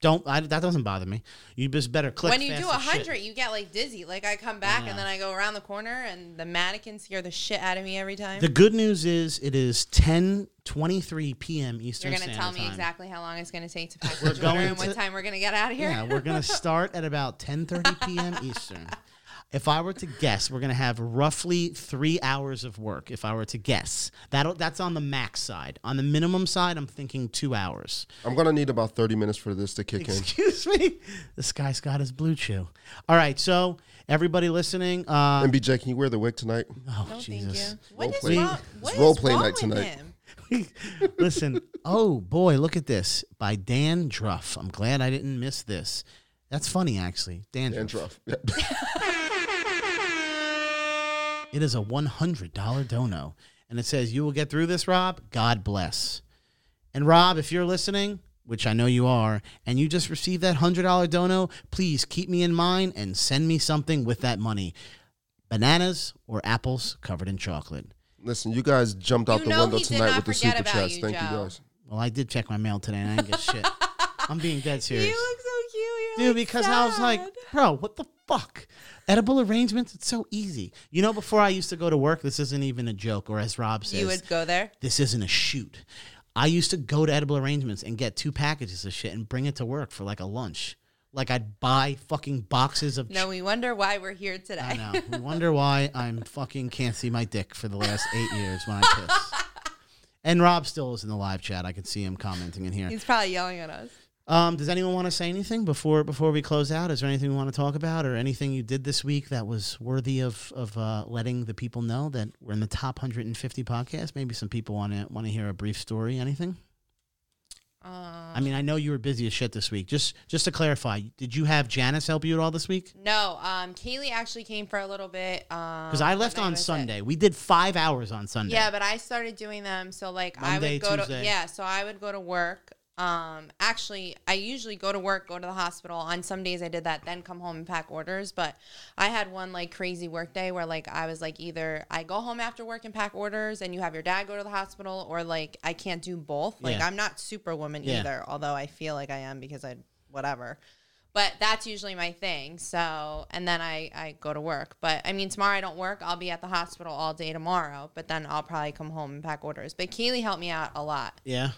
Don't I, that doesn't bother me. You just better click. when you do a hundred, you get like dizzy. Like I come back and then I go around the corner and the mannequins scare the shit out of me every time. The good news is it is ten twenty three p.m. Eastern You're gonna Standard tell me Time. exactly how long it's gonna take to pack We're going and what time we're gonna get out of here. Yeah, we're gonna start at about ten thirty p.m. Eastern. If I were to guess, we're gonna have roughly three hours of work. If I were to guess, that that's on the max side. On the minimum side, I'm thinking two hours. I'm gonna need about 30 minutes for this to kick in. Excuse me. This guy's got his BlueChew. All right, so everybody listening, uh, MBJ, can you wear the wig tonight? oh No, Jesus. thank you. What is Role play. wrong? What It's role play wrong night with tonight. him? Listen, oh boy, look at this by Dan Druff. I'm glad I didn't miss this. That's funny, actually. Dan, And Druff. Druff. It is a $100 dono. And it says, You will get through this, Rob. God bless. And Rob, if you're listening, which I know you are, and you just received that $100 dono, please keep me in mind and send me something with that money bananas or apples covered in chocolate. Listen, you guys jumped out You the know window he did tonight not with the forget super about chats. you, Thank you Joe. guys. Well, I did check my mail today and I didn't get shit. I'm being dead serious. You look so cute. You're Dude, like because I was like, bro, what the fuck? Edible arrangements, it's so easy. You know, before I used to go to work, this isn't even a joke, or as Rob says, you would go there. this isn't a shoot. I used to go to edible arrangements and get two packages of shit and bring it to work for like a lunch. Like I'd buy fucking boxes of No, we wonder why we're here today. I know. We wonder why I'm fucking can't see my dick for the last eight years when I piss. And Rob still is in the live chat. I can see him commenting in here. He's probably yelling at us. Um, does anyone want to say anything before before we close out? Is there anything we want to talk about, or anything you did this week that was worthy of of uh, letting the people know that we're in the top 150 podcast? Maybe some people want to want to hear a brief story. Anything? Um, I mean, I know you were busy as shit this week. Just just to clarify, did you have Janice help you at all this week? no, um, Kaylee actually came for a little bit. Um, Because I left on was it? Sunday. We did five hours on Sunday. Yeah, but I started doing them. So like I would go Tuesday. to yeah, so I would go to work. Um, actually, I usually go to work, go to the hospital. On some days I did that, then come home and pack orders. But I had one like crazy work day where like I was like either I go home after work and pack orders, and you have your dad go to the hospital, or like I can't do both. Like Yeah. I'm not superwoman Yeah. either, although I feel like I am because I whatever. But that's usually my thing. So, and then I, I go to work. But I mean, tomorrow I don't work. I'll be at the hospital all day tomorrow. But then I'll probably come home and pack orders. But Keely helped me out a lot. yeah.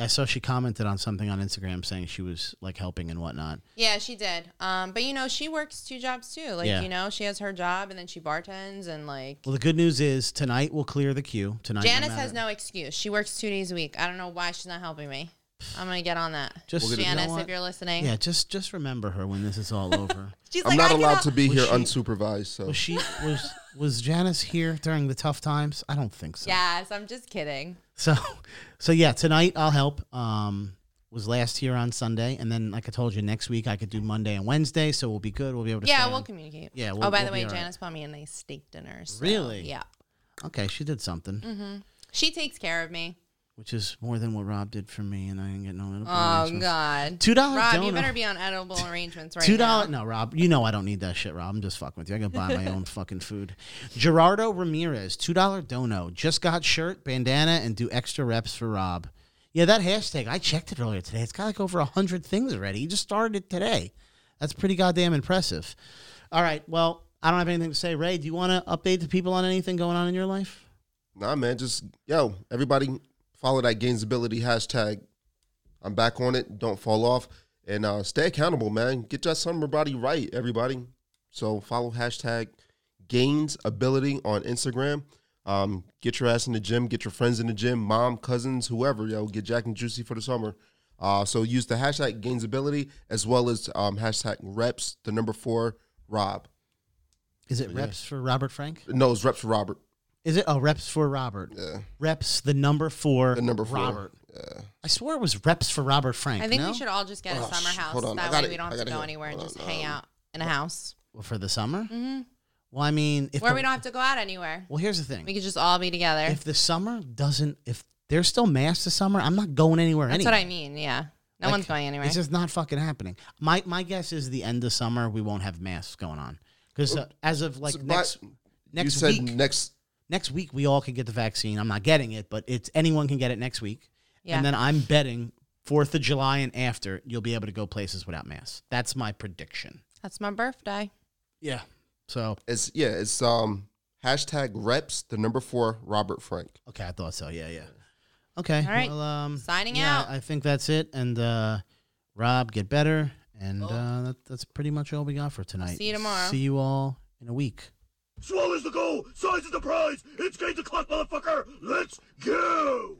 Yeah, I saw she commented on something on Instagram saying she was like helping and whatnot. Yeah, she did. Um, but you know, she works two jobs too. Like, Yeah. you know, she has her job and then she bartends and like. Well, the good news is tonight we'll clear the queue. Tonight, Janice no has no excuse. She works two days a week. I don't know why she's not helping me. I'm gonna get on that. Just- We'll get it- Janice, You know what? if you're listening. Yeah, just just remember her when this is all over. She's I'm like, not allowed to be Was here she- unsupervised, so Was she was was Janice here during the tough times? I don't think so. Yes, I'm just kidding. So so yeah, tonight I'll help. Um was last here on Sunday and then like I told you next week I could do Monday and Wednesday, so we'll be good. We'll be able to Yeah, we'll on. communicate. Yeah, we'll- oh, by we'll the way, all right. Janice bought me a nice steak dinner. so, Really? Yeah. Okay, she did something, Mm-hmm. She takes care of me. Which is more than what Rob did for me and I didn't get no little Oh God. Two dollar Rob, donut. you better be on edible arrangements right Two now. dollar no, Rob. You know I don't need that shit, Rob. I'm just fucking with you. I gotta buy my own fucking food. Gerardo Ramirez, two dollar dono. Just got shirt, bandana, and do extra reps for Rob. Yeah, that hashtag. I checked it earlier today. It's got like over a hundred things already. He just started it today. That's pretty goddamn impressive. All right. Well, I don't have anything to say. Ray, do you want to update the people on anything going on in your life? Nah, man, just yo, everybody follow that Gainsability hashtag. I'm back on it. Don't fall off and uh, stay accountable, man. Get your summer body right, everybody. So follow hashtag Gainsability on Instagram. Um, get your ass in the gym. Get your friends in the gym. Mom, cousins, whoever. Yo, get Jack and Juicy for the summer. Uh, so use the hashtag Gainsability as well as um, hashtag Reps. The number four Rob. Is it reps for Robert Frank? No, it's Reps for Robert. Is it? Oh, reps for Robert. Yeah, Reps the number for the number four. Robert. Yeah. I swore it was reps for Robert Frank. I think no? we should all just get a Oh, summer house. hold on, That got way it. we don't have to go here. anywhere and Hold just on, hang um, out in a house Well, for the summer. hmm Well, I mean, if where the- we don't have to go out anywhere. well, here's the thing. We could just all be together. If the summer doesn't, if there's still masks this summer, I'm not going anywhere. That's anyway. what I mean. Yeah. No Like, one's going anywhere. It's just not fucking happening. My my guess is the end of summer we won't have masks going on because uh, as of like So, but next you next said week next. Next week we all can get the vaccine. I'm not getting it, but it's anyone can get it next week. Yeah. And then I'm betting Fourth of July and after you'll be able to go places without masks. That's my prediction. That's my birthday. Yeah. So It's yeah. It's um hashtag reps the number four Robert Frank. okay, I thought so. Yeah, yeah. Okay. All right. Well, um, Signing yeah, out. I think that's it. And uh, Rob, get better. And uh, that, that's pretty much all we got for tonight. see you tomorrow. See you all in a week. Swallows the goal, size is the prize. It's game to clock, motherfucker. Let's go.